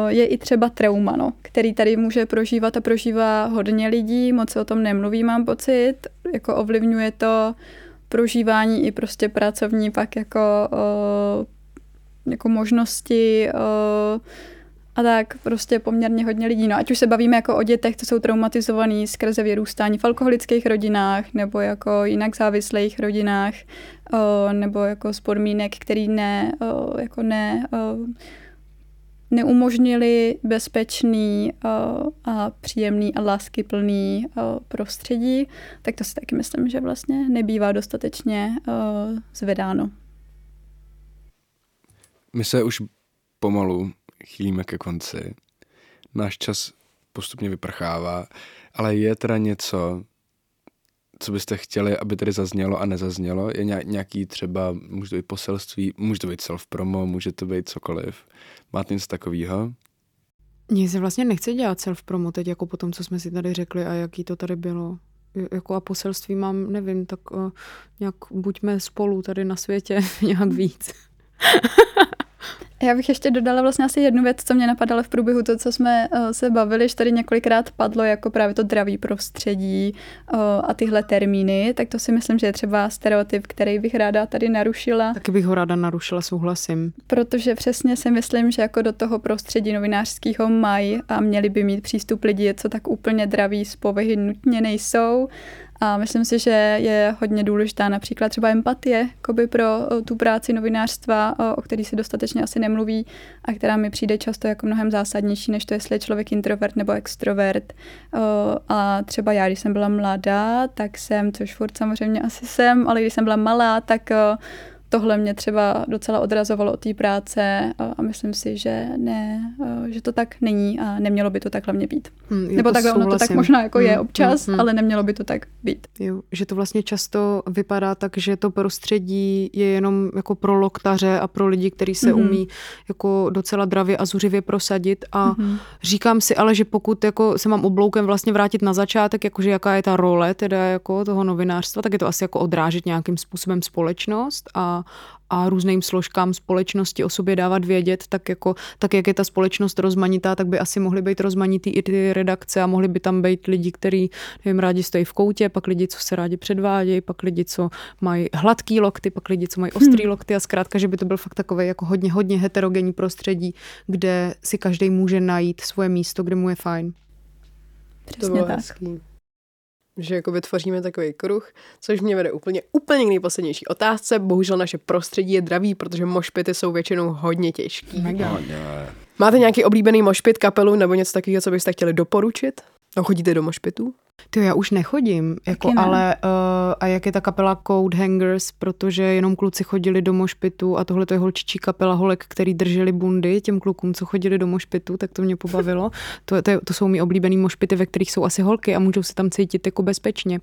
je i třeba trauma, no, který tady může prožívat a prožívá hodně lidí, moc se o tom nemluví, mám pocit, jako ovlivňuje to prožívání i prostě pracovní pak jako, jako možnosti, a tak prostě poměrně hodně lidí. No, ať už se bavíme jako o dětech, co jsou traumatizovaný skrze vyrůstání v alkoholických rodinách nebo jako jinak závislých rodinách, o, nebo jako z podmínek, který ne, o, jako ne, o, neumožnili bezpečný a příjemný a láskyplný prostředí, tak to si taky myslím, že vlastně nebývá dostatečně zvedáno. My se už pomalu chýlíme ke konci. Náš čas postupně vyprchává, ale je teda něco, co byste chtěli, aby tady zaznělo a nezaznělo? Je nějaký třeba, může to být poselství, může to být self-promo, může to být cokoliv. Máte něco takového? Mně se vlastně nechce dělat self-promo teď, jako po tom, co jsme si tady řekli a jaký to tady bylo. Jako a poselství mám, nevím, tak uh, nějak buďme spolu tady na světě nějak víc. Já bych ještě dodala vlastně asi jednu věc, co mě napadalo v průběhu to, co jsme uh, se bavili, že tady několikrát padlo jako právě to zdravý prostředí uh, a tyhle termíny, tak to si myslím, že je třeba stereotyp, který bych ráda tady narušila. Taky bych ho ráda narušila, souhlasím. Protože přesně si myslím, že jako do toho prostředí novinářského mají a měli by mít přístup lidi, co tak úplně draví z povahy nutně nejsou a myslím si, že je hodně důležitá například třeba empatie pro tu práci novinářstva, o který se dostatečně asi nemluví a která mi přijde často jako mnohem zásadnější, než to, jestli je člověk introvert nebo extrovert. A třeba já, když jsem byla mladá, tak jsem, což furt samozřejmě asi jsem, ale když jsem byla malá, tak tohle mě třeba docela odrazovalo od té práce a, myslím si, že ne, že to tak není a nemělo by to tak hlavně být. Hmm, Nebo takhle ono to tak možná jako hmm, je občas, hmm, hmm. ale nemělo by to tak být. Jo, že to vlastně často vypadá tak, že to prostředí je jenom jako pro loktaře a pro lidi, kteří se hmm. umí jako docela dravě a zuřivě prosadit a hmm. říkám si ale, že pokud jako se mám obloukem vlastně vrátit na začátek, jakože jaká je ta role teda jako toho novinářstva, tak je to asi jako odrážet nějakým způsobem společnost a, a různým složkám společnosti o sobě dávat vědět, tak, jako, tak jak je ta společnost rozmanitá, tak by asi mohly být rozmanitý i ty redakce a mohly by tam být lidi, kteří, nevím, rádi stojí v koutě, pak lidi, co se rádi předvádějí, pak lidi, co mají hladký lokty, pak lidi, co mají ostrý hmm. lokty a zkrátka, že by to byl fakt takový jako hodně, hodně heterogenní prostředí, kde si každý může najít svoje místo, kde mu je fajn. Přesně to tak. Hezký že jako vytvoříme takový kruh, což mě vede úplně, úplně k nejposlednější otázce. Bohužel naše prostředí je dravý, protože mošpity jsou většinou hodně těžký. Mega. Máte nějaký oblíbený mošpit, kapelu nebo něco takového, co byste chtěli doporučit? No, chodíte do mošpitu? To já už nechodím, jako, ne. ale uh, a jak je ta kapela Code Hangers, protože jenom kluci chodili do mošpitu a tohle to je holčičí kapela holek, který drželi bundy těm klukům, co chodili do mošpitu, tak to mě pobavilo. to, to, to jsou mi oblíbený mošpity, ve kterých jsou asi holky a můžou se tam cítit jako bezpečně.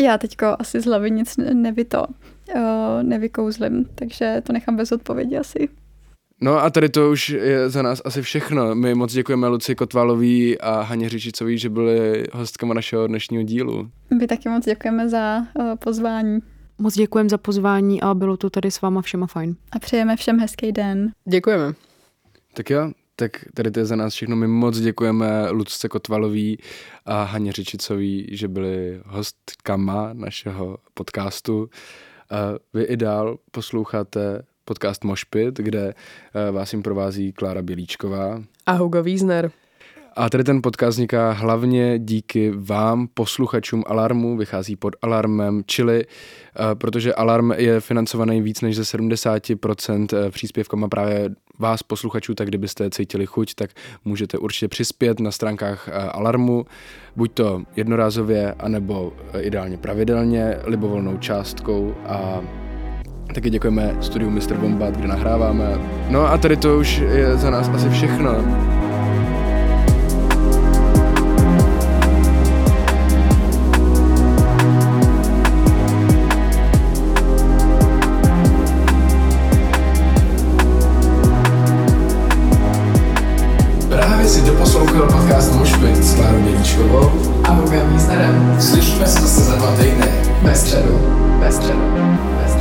Já teďko asi z hlavy nic nevyto, uh, nevykouzlim, takže to nechám bez odpovědi asi. No a tady to už je za nás asi všechno. My moc děkujeme Luci Kotvalový a Haně Řičicový, že byli hostkama našeho dnešního dílu. My taky moc děkujeme za uh, pozvání. Moc děkujeme za pozvání a bylo to tady s váma všema fajn. A přejeme všem hezký den. Děkujeme. Tak jo, tak tady to je za nás všechno. My moc děkujeme Lucce Kotvalový a Haně Řičicový, že byli hostkama našeho podcastu. A vy i dál posloucháte podcast Mošpit, kde eh, vás jim provází Klára Bělíčková. A Hugo Wiesner. A tady ten podcast vzniká hlavně díky vám, posluchačům Alarmu, vychází pod Alarmem, čili uh, protože Alarm je financovaný víc než ze 70% eh, příspěvkama právě vás, posluchačů, tak kdybyste cítili chuť, tak můžete určitě přispět na stránkách Alarmu, buď to jednorázově, anebo ideálně pravidelně, libovolnou částkou a Taky děkujeme studiu Mr. Bombat, kde nahráváme. No a tady to už je za nás asi všechno. si a Slyšíme se zase za dva týdny. Ve středu. Ve středu. Ve středu.